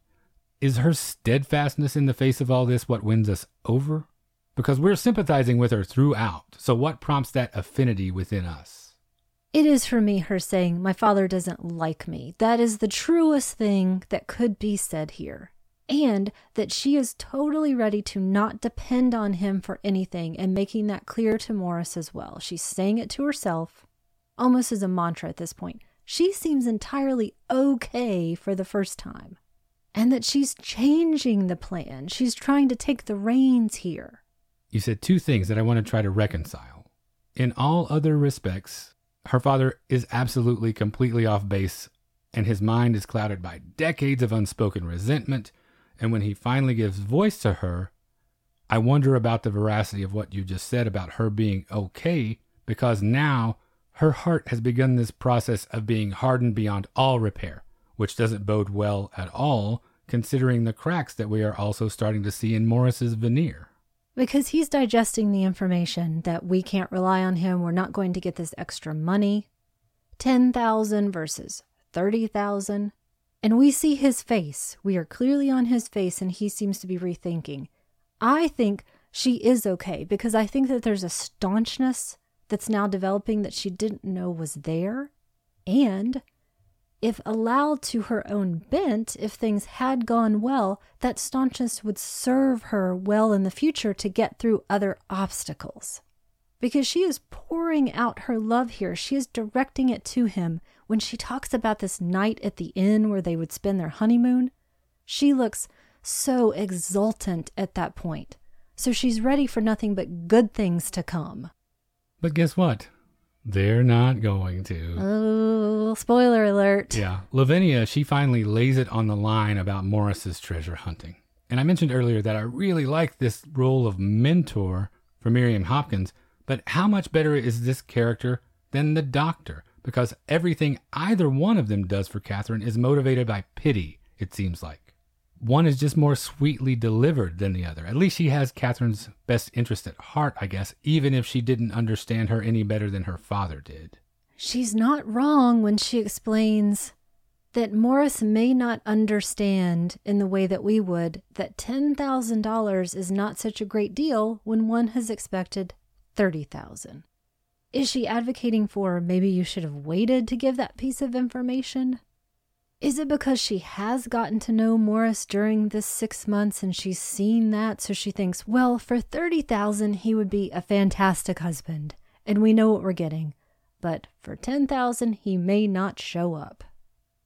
Is her steadfastness in the face of all this what wins us over? Because we're sympathizing with her throughout. So, what prompts that affinity within us? It is for me her saying, My father doesn't like me. That is the truest thing that could be said here. And that she is totally ready to not depend on him for anything and making that clear to Morris as well. She's saying it to herself, almost as a mantra at this point. She seems entirely okay for the first time. And that she's changing the plan. She's trying to take the reins here. You said two things that I want to try to reconcile. In all other respects, her father is absolutely completely off base, and his mind is clouded by decades of unspoken resentment. And when he finally gives voice to her, I wonder about the veracity of what you just said about her being okay, because now her heart has begun this process of being hardened beyond all repair, which doesn't bode well at all, considering the cracks that we are also starting to see in Morris's veneer because he's digesting the information that we can't rely on him. We're not going to get this extra money. 10,000 versus 30,000. And we see his face. We are clearly on his face, and he seems to be rethinking. I think she is okay because I think that there's a staunchness that's now developing that she didn't know was there. And if allowed to her own bent, if things had gone well, that staunchness would serve her well in the future to get through other obstacles. Because she is pouring out her love here, she is directing it to him. When she talks about this night at the inn where they would spend their honeymoon, she looks so exultant at that point. So she's ready for nothing but good things to come. But guess what? They're not going to. Oh, spoiler alert. Yeah. Lavinia, she finally lays it on the line about Morris's treasure hunting. And I mentioned earlier that I really like this role of mentor for Miriam Hopkins, but how much better is this character than the doctor? Because everything either one of them does for Catherine is motivated by pity, it seems like one is just more sweetly delivered than the other. At least she has Catherine's best interest at heart, I guess, even if she didn't understand her any better than her father did. She's not wrong when she explains that Morris may not understand in the way that we would that $10,000 is not such a great deal when one has expected 30,000. Is she advocating for maybe you should have waited to give that piece of information? Is it because she has gotten to know Morris during this six months and she's seen that, so she thinks, well, for 30,000 he would be a fantastic husband, and we know what we're getting. But for 10,000 he may not show up.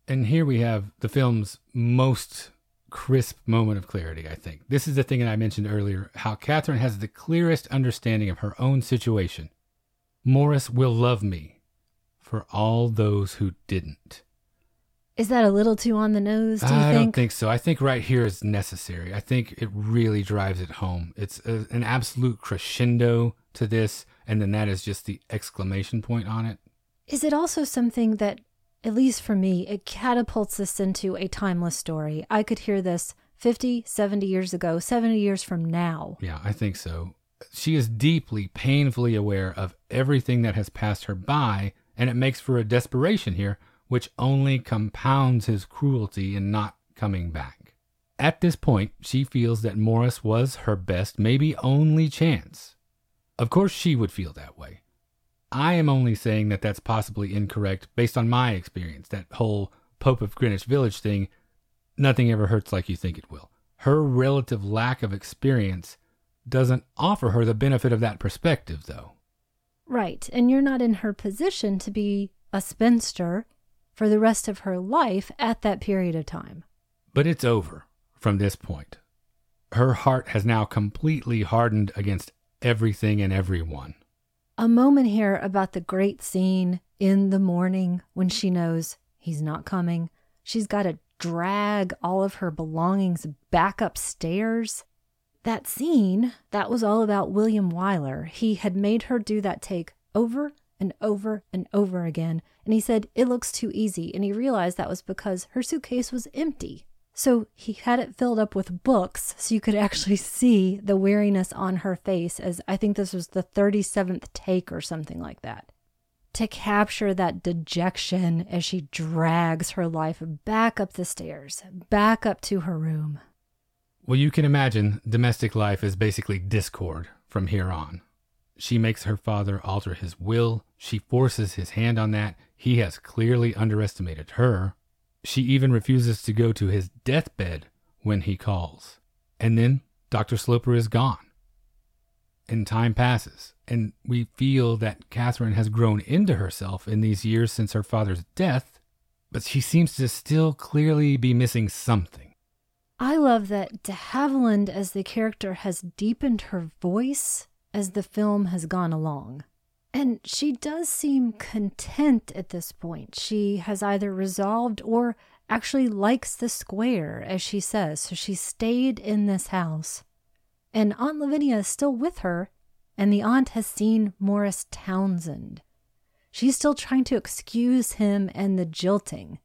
And here we have the film's most crisp moment of clarity, I think. This is the thing that I mentioned earlier how Catherine has the clearest understanding of her own situation. Morris will love me for all those who didn't. Is that a little too on the nose? Do you I think? don't think so. I think right here is necessary. I think it really drives it home. It's a, an absolute crescendo to this, and then that is just the exclamation point on it. Is it also something that, at least for me, it catapults us into a timeless story? I could hear this 50, 70 years ago, 70 years from now. Yeah, I think so. She is deeply, painfully aware of everything that has passed her by, and it makes for a desperation here which only compounds his cruelty in not coming back. At this point, she feels that Morris was her best, maybe only chance. Of course, she would feel that way. I am only saying that that's possibly incorrect based on my experience. That whole Pope of Greenwich Village thing, nothing ever hurts like you think it will. Her relative lack of experience doesn't offer her the benefit of that perspective, though. Right. And you're not in her position to be a spinster for the rest of her life at that period of time. But it's over from this point. Her heart has now completely hardened against everything and everyone. A moment here about the great scene in the morning when she knows he's not coming. She's got to drag all of her belongings back upstairs. That scene, that was all about William Wyler. He had made her do that take over and over and over again. And he said, It looks too easy. And he realized that was because her suitcase was empty. So he had it filled up with books so you could actually see the weariness on her face as I think this was the 37th take or something like that. To capture that dejection as she drags her life back up the stairs, back up to her room. Well, you can imagine domestic life is basically discord from here on. She makes her father alter his will. She forces his hand on that. He has clearly underestimated her. She even refuses to go to his deathbed when he calls. And then Dr. Sloper is gone. And time passes, and we feel that Catherine has grown into herself in these years since her father's death, but she seems to still clearly be missing something. I love that de Havilland as the character has deepened her voice as the film has gone along. And she does seem content at this point. She has either resolved or actually likes the square, as she says. So she stayed in this house. And Aunt Lavinia is still with her, and the aunt has seen Morris Townsend. She's still trying to excuse him and the jilting.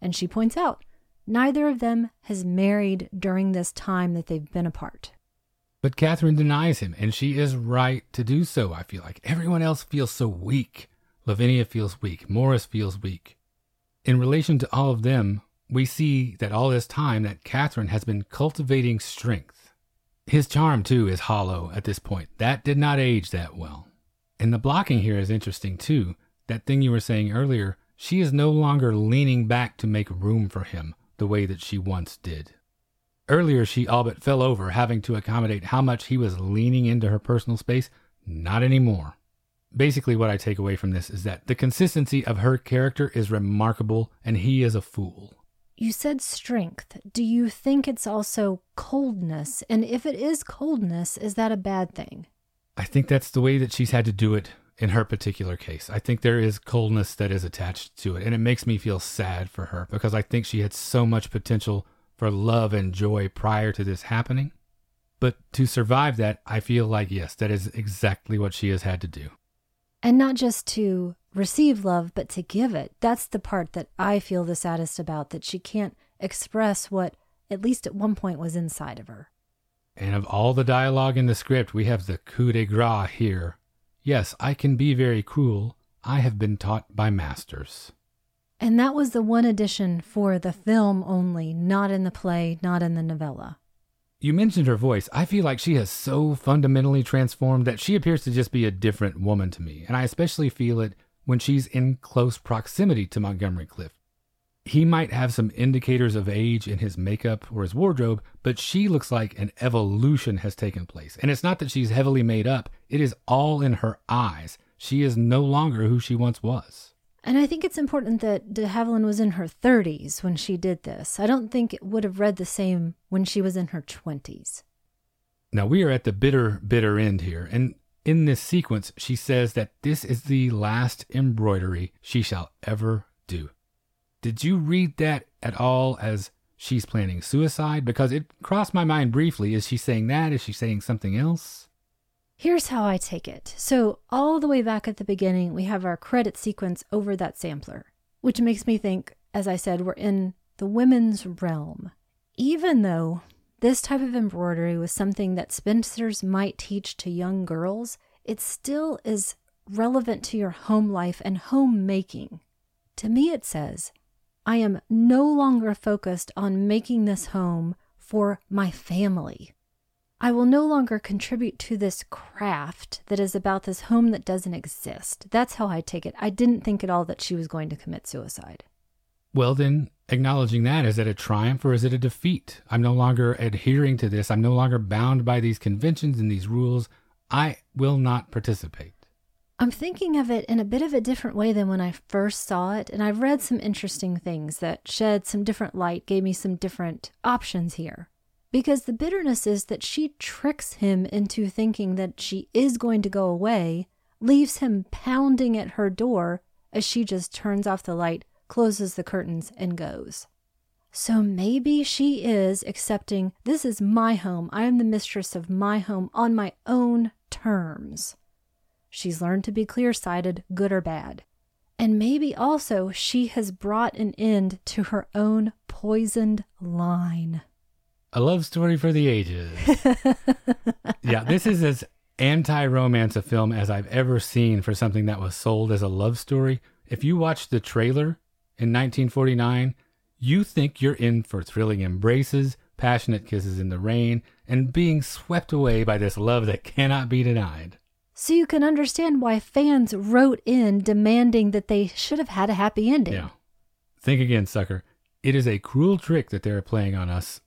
And she points out neither of them has married during this time that they've been apart. But Catherine denies him, and she is right to do so, I feel like. Everyone else feels so weak. Lavinia feels weak. Morris feels weak. In relation to all of them, we see that all this time that Catherine has been cultivating strength. His charm, too, is hollow at this point. That did not age that well. And the blocking here is interesting, too. That thing you were saying earlier, she is no longer leaning back to make room for him the way that she once did. Earlier, she all but fell over, having to accommodate how much he was leaning into her personal space. Not anymore. Basically, what I take away from this is that the consistency of her character is remarkable, and he is a fool. You said strength. Do you think it's also coldness? And if it is coldness, is that a bad thing? I think that's the way that she's had to do it in her particular case. I think there is coldness that is attached to it, and it makes me feel sad for her because I think she had so much potential for love and joy prior to this happening. But to survive that, I feel like, yes, that is exactly what she has had to do. And not just to receive love, but to give it. That's the part that I feel the saddest about, that she can't express what, at least at one point, was inside of her. And of all the dialogue in the script, we have the coup de grace here. Yes, I can be very cruel. I have been taught by masters. And that was the one addition for the film only, not in the play, not in the novella. You mentioned her voice. I feel like she has so fundamentally transformed that she appears to just be a different woman to me. And I especially feel it when she's in close proximity to Montgomery Clift. He might have some indicators of age in his makeup or his wardrobe, but she looks like an evolution has taken place. And it's not that she's heavily made up, it is all in her eyes. She is no longer who she once was. And I think it's important that de Havilland was in her 30s when she did this. I don't think it would have read the same when she was in her 20s. Now we are at the bitter, bitter end here. And in this sequence, she says that this is the last embroidery she shall ever do. Did you read that at all as she's planning suicide? Because it crossed my mind briefly. Is she saying that? Is she saying something else? Here's how I take it. So, all the way back at the beginning, we have our credit sequence over that sampler, which makes me think, as I said, we're in the women's realm. Even though this type of embroidery was something that spinsters might teach to young girls, it still is relevant to your home life and homemaking. To me, it says, I am no longer focused on making this home for my family. I will no longer contribute to this craft that is about this home that doesn't exist. That's how I take it. I didn't think at all that she was going to commit suicide. Well, then, acknowledging that, is it a triumph or is it a defeat? I'm no longer adhering to this. I'm no longer bound by these conventions and these rules. I will not participate. I'm thinking of it in a bit of a different way than when I first saw it, and I've read some interesting things that shed some different light, gave me some different options here. Because the bitterness is that she tricks him into thinking that she is going to go away, leaves him pounding at her door as she just turns off the light, closes the curtains, and goes. So maybe she is accepting this is my home. I am the mistress of my home on my own terms. She's learned to be clear sighted, good or bad. And maybe also she has brought an end to her own poisoned line. A love story for the ages. yeah, this is as anti romance a film as I've ever seen for something that was sold as a love story. If you watch the trailer in 1949, you think you're in for thrilling embraces, passionate kisses in the rain, and being swept away by this love that cannot be denied. So you can understand why fans wrote in demanding that they should have had a happy ending. Yeah. Think again, sucker. It is a cruel trick that they're playing on us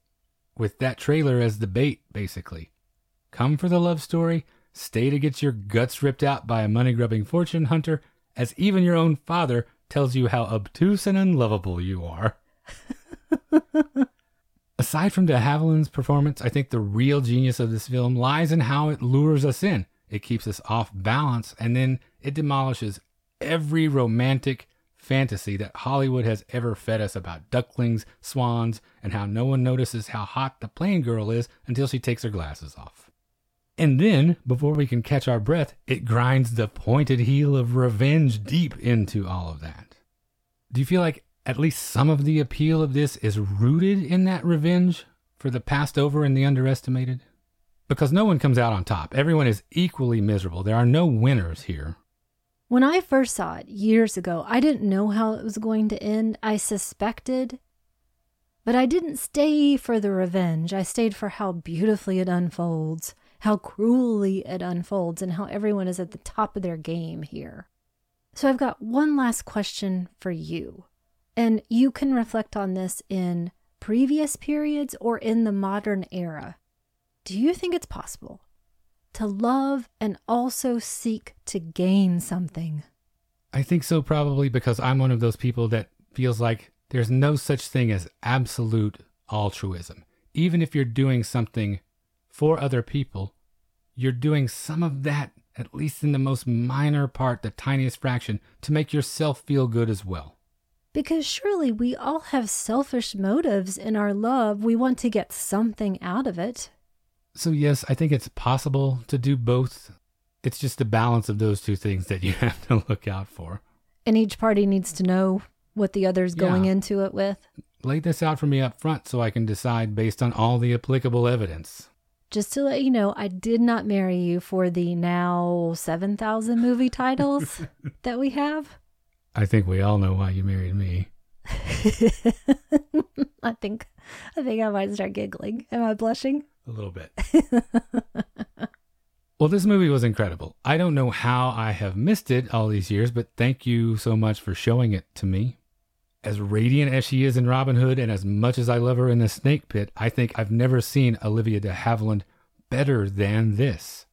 with that trailer as the bait, basically. Come for the love story, stay to get your guts ripped out by a money grubbing fortune hunter, as even your own father tells you how obtuse and unlovable you are. Aside from de Havilland's performance, I think the real genius of this film lies in how it lures us in. It keeps us off balance, and then it demolishes every romantic fantasy that Hollywood has ever fed us about ducklings, swans, and how no one notices how hot the plain girl is until she takes her glasses off. And then, before we can catch our breath, it grinds the pointed heel of revenge deep into all of that. Do you feel like at least some of the appeal of this is rooted in that revenge for the passed over and the underestimated? Because no one comes out on top. Everyone is equally miserable. There are no winners here. When I first saw it years ago, I didn't know how it was going to end. I suspected, but I didn't stay for the revenge. I stayed for how beautifully it unfolds, how cruelly it unfolds, and how everyone is at the top of their game here. So I've got one last question for you. And you can reflect on this in previous periods or in the modern era. Do you think it's possible to love and also seek to gain something? I think so, probably because I'm one of those people that feels like there's no such thing as absolute altruism. Even if you're doing something for other people, you're doing some of that, at least in the most minor part, the tiniest fraction, to make yourself feel good as well. Because surely we all have selfish motives in our love. We want to get something out of it. So, yes, I think it's possible to do both. It's just the balance of those two things that you have to look out for. And each party needs to know what the other's going Yeah. into it with. Lay this out for me up front so I can decide based on all the applicable evidence. Just to let you know, I did not marry you for the now 7,000 movie titles that we have. I think we all know why you married me. I think I think I might start giggling. Am I blushing? A little bit. well, this movie was incredible. I don't know how I have missed it all these years, but thank you so much for showing it to me. As radiant as she is in Robin Hood, and as much as I love her in the Snake Pit, I think I've never seen Olivia de Havilland better than this.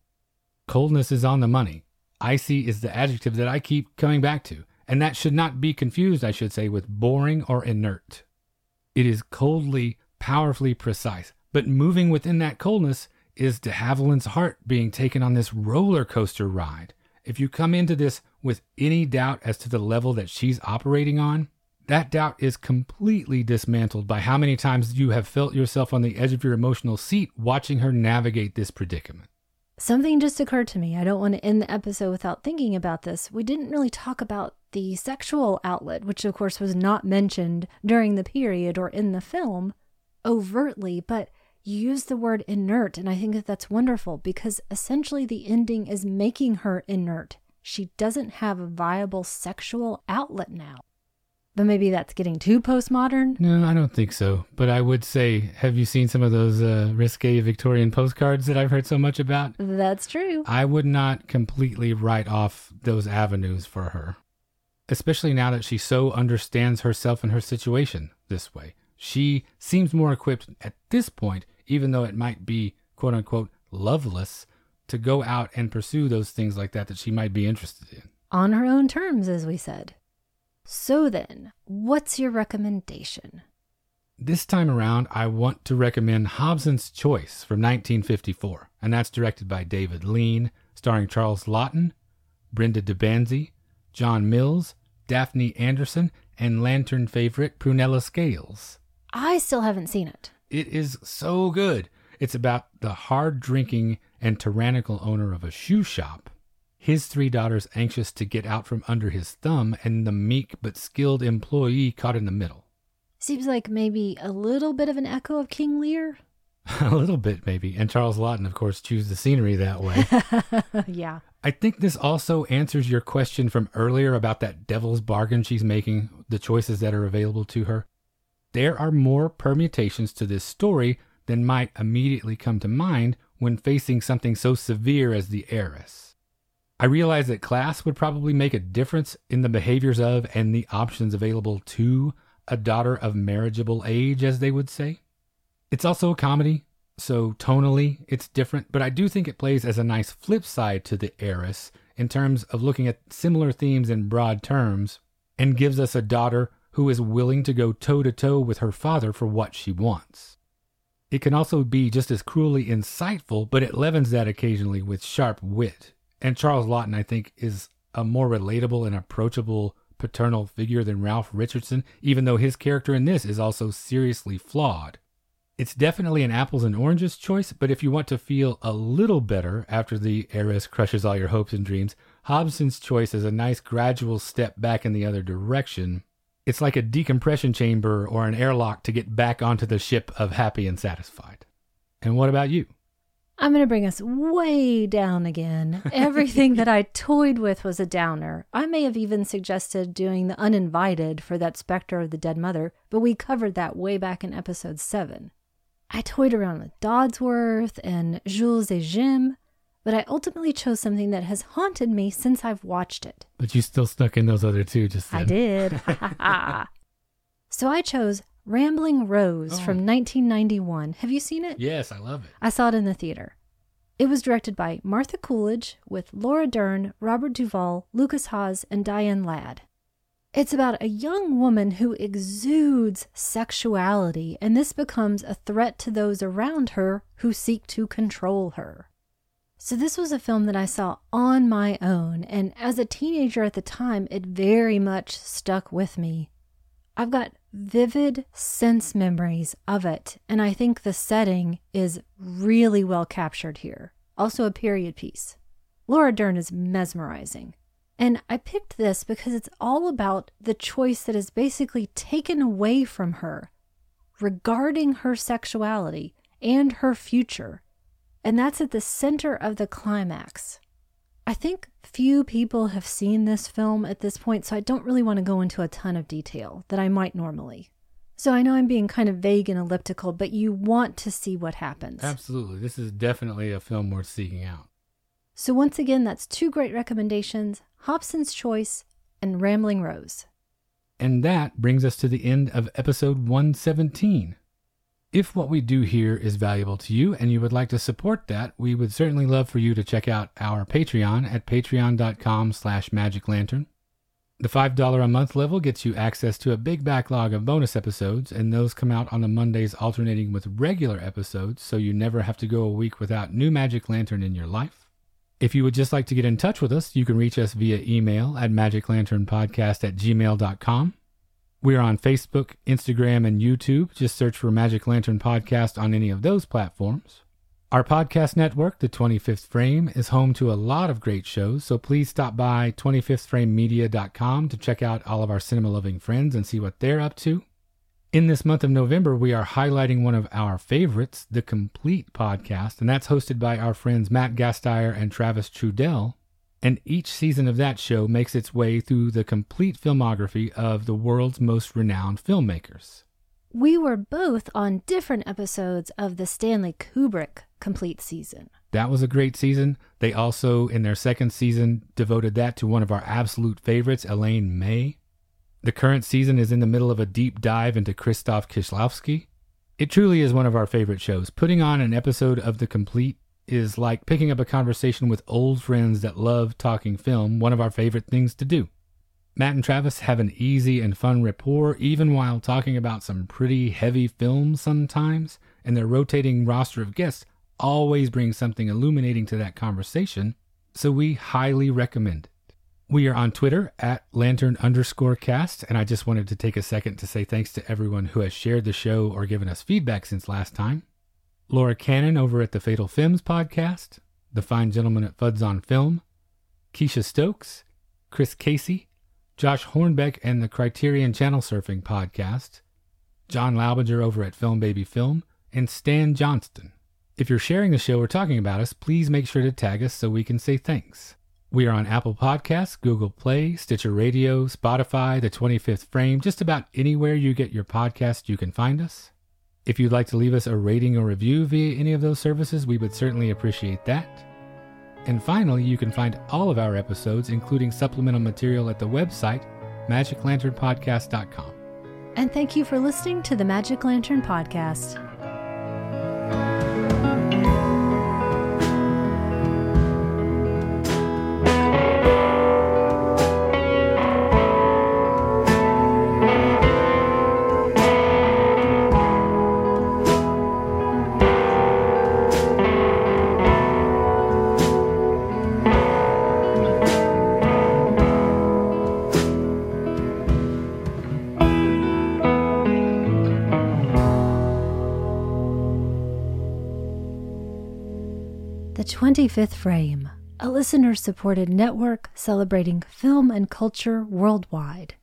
Coldness is on the money. Icy is the adjective that I keep coming back to, and that should not be confused, I should say, with boring or inert. It is coldly, powerfully precise, but moving within that coldness is de Havilland's heart being taken on this roller coaster ride. If you come into this with any doubt as to the level that she's operating on, that doubt is completely dismantled by how many times you have felt yourself on the edge of your emotional seat watching her navigate this predicament. Something just occurred to me. I don't want to end the episode without thinking about this. We didn't really talk about the sexual outlet, which of course was not mentioned during the period or in the film overtly, but you use the word inert, and I think that that's wonderful because essentially the ending is making her inert. She doesn't have a viable sexual outlet now. But maybe that's getting too postmodern. No, I don't think so. But I would say, have you seen some of those uh, risque Victorian postcards that I've heard so much about? That's true. I would not completely write off those avenues for her. especially now that she so understands herself and her situation this way. She seems more equipped at this point, even though it might be quote unquote loveless, to go out and pursue those things like that that she might be interested in. On her own terms, as we said. So then, what's your recommendation? This time around, I want to recommend Hobson's Choice from 1954, and that's directed by David Lean, starring Charles Laughton, Brenda de Banzie, John Mills, Daphne Anderson, and Lantern favorite Prunella Scales. I still haven't seen it. It is so good. It's about the hard drinking and tyrannical owner of a shoe shop, his three daughters anxious to get out from under his thumb, and the meek but skilled employee caught in the middle. Seems like maybe a little bit of an echo of King Lear. a little bit, maybe. And Charles Laughton, of course, chose the scenery that way. yeah. I think this also answers your question from earlier about that devil's bargain she's making, the choices that are available to her. There are more permutations to this story than might immediately come to mind when facing something so severe as the heiress. I realize that class would probably make a difference in the behaviors of and the options available to a daughter of marriageable age, as they would say. It's also a comedy, so tonally it's different, but I do think it plays as a nice flip side to The Heiress in terms of looking at similar themes in broad terms and gives us a daughter who is willing to go toe to toe with her father for what she wants. It can also be just as cruelly insightful, but it leavens that occasionally with sharp wit. And Charles Laughton, I think, is a more relatable and approachable paternal figure than Ralph Richardson, even though his character in this is also seriously flawed. It's definitely an apples and oranges choice, but if you want to feel a little better after the heiress crushes all your hopes and dreams, Hobson's choice is a nice gradual step back in the other direction. It's like a decompression chamber or an airlock to get back onto the ship of happy and satisfied. And what about you? I'm going to bring us way down again. Everything that I toyed with was a downer. I may have even suggested doing the uninvited for that specter of the dead mother, but we covered that way back in episode 7. I toyed around with Dodsworth and Jules et Jim, but I ultimately chose something that has haunted me since I've watched it. But you still stuck in those other two just then. I did. so I chose Rambling Rose oh. from 1991. Have you seen it? Yes, I love it. I saw it in the theater. It was directed by Martha Coolidge with Laura Dern, Robert Duvall, Lucas Haas, and Diane Ladd. It's about a young woman who exudes sexuality, and this becomes a threat to those around her who seek to control her. So, this was a film that I saw on my own, and as a teenager at the time, it very much stuck with me. I've got vivid sense memories of it, and I think the setting is really well captured here. Also, a period piece. Laura Dern is mesmerizing. And I picked this because it's all about the choice that is basically taken away from her regarding her sexuality and her future. And that's at the center of the climax. I think few people have seen this film at this point, so I don't really want to go into a ton of detail that I might normally. So I know I'm being kind of vague and elliptical, but you want to see what happens. Absolutely. This is definitely a film worth seeking out. So once again, that's two great recommendations Hobson's Choice and Rambling Rose. And that brings us to the end of episode 117. If what we do here is valuable to you and you would like to support that, we would certainly love for you to check out our Patreon at patreon.com slash magiclantern. The $5 a month level gets you access to a big backlog of bonus episodes, and those come out on the Mondays alternating with regular episodes, so you never have to go a week without new Magic Lantern in your life. If you would just like to get in touch with us, you can reach us via email at magiclanternpodcast at gmail.com. We are on Facebook, Instagram, and YouTube. Just search for Magic Lantern Podcast on any of those platforms. Our podcast network, The 25th Frame, is home to a lot of great shows, so please stop by 25thframemedia.com to check out all of our cinema loving friends and see what they're up to. In this month of November, we are highlighting one of our favorites, The Complete Podcast, and that's hosted by our friends Matt Gasteyer and Travis Trudell and each season of that show makes its way through the complete filmography of the world's most renowned filmmakers. We were both on different episodes of the Stanley Kubrick complete season. That was a great season. They also, in their second season, devoted that to one of our absolute favorites, Elaine May. The current season is in the middle of a deep dive into Krzysztof Kieślowski. It truly is one of our favorite shows. Putting on an episode of The Complete is like picking up a conversation with old friends that love talking film, one of our favorite things to do. Matt and Travis have an easy and fun rapport, even while talking about some pretty heavy films sometimes, and their rotating roster of guests always brings something illuminating to that conversation, so we highly recommend it. We are on Twitter at lantern underscore cast, and I just wanted to take a second to say thanks to everyone who has shared the show or given us feedback since last time. Laura Cannon over at the Fatal Films podcast, the fine gentleman at Fuds on Film, Keisha Stokes, Chris Casey, Josh Hornbeck and the Criterion Channel Surfing podcast, John Laubinger over at Film Baby Film, and Stan Johnston. If you're sharing the show or talking about us, please make sure to tag us so we can say thanks. We are on Apple Podcasts, Google Play, Stitcher Radio, Spotify, the 25th Frame, just about anywhere you get your podcast, you can find us. If you'd like to leave us a rating or review via any of those services, we would certainly appreciate that. And finally, you can find all of our episodes, including supplemental material, at the website magiclanternpodcast.com. And thank you for listening to the Magic Lantern Podcast. 25th Frame, a listener supported network celebrating film and culture worldwide.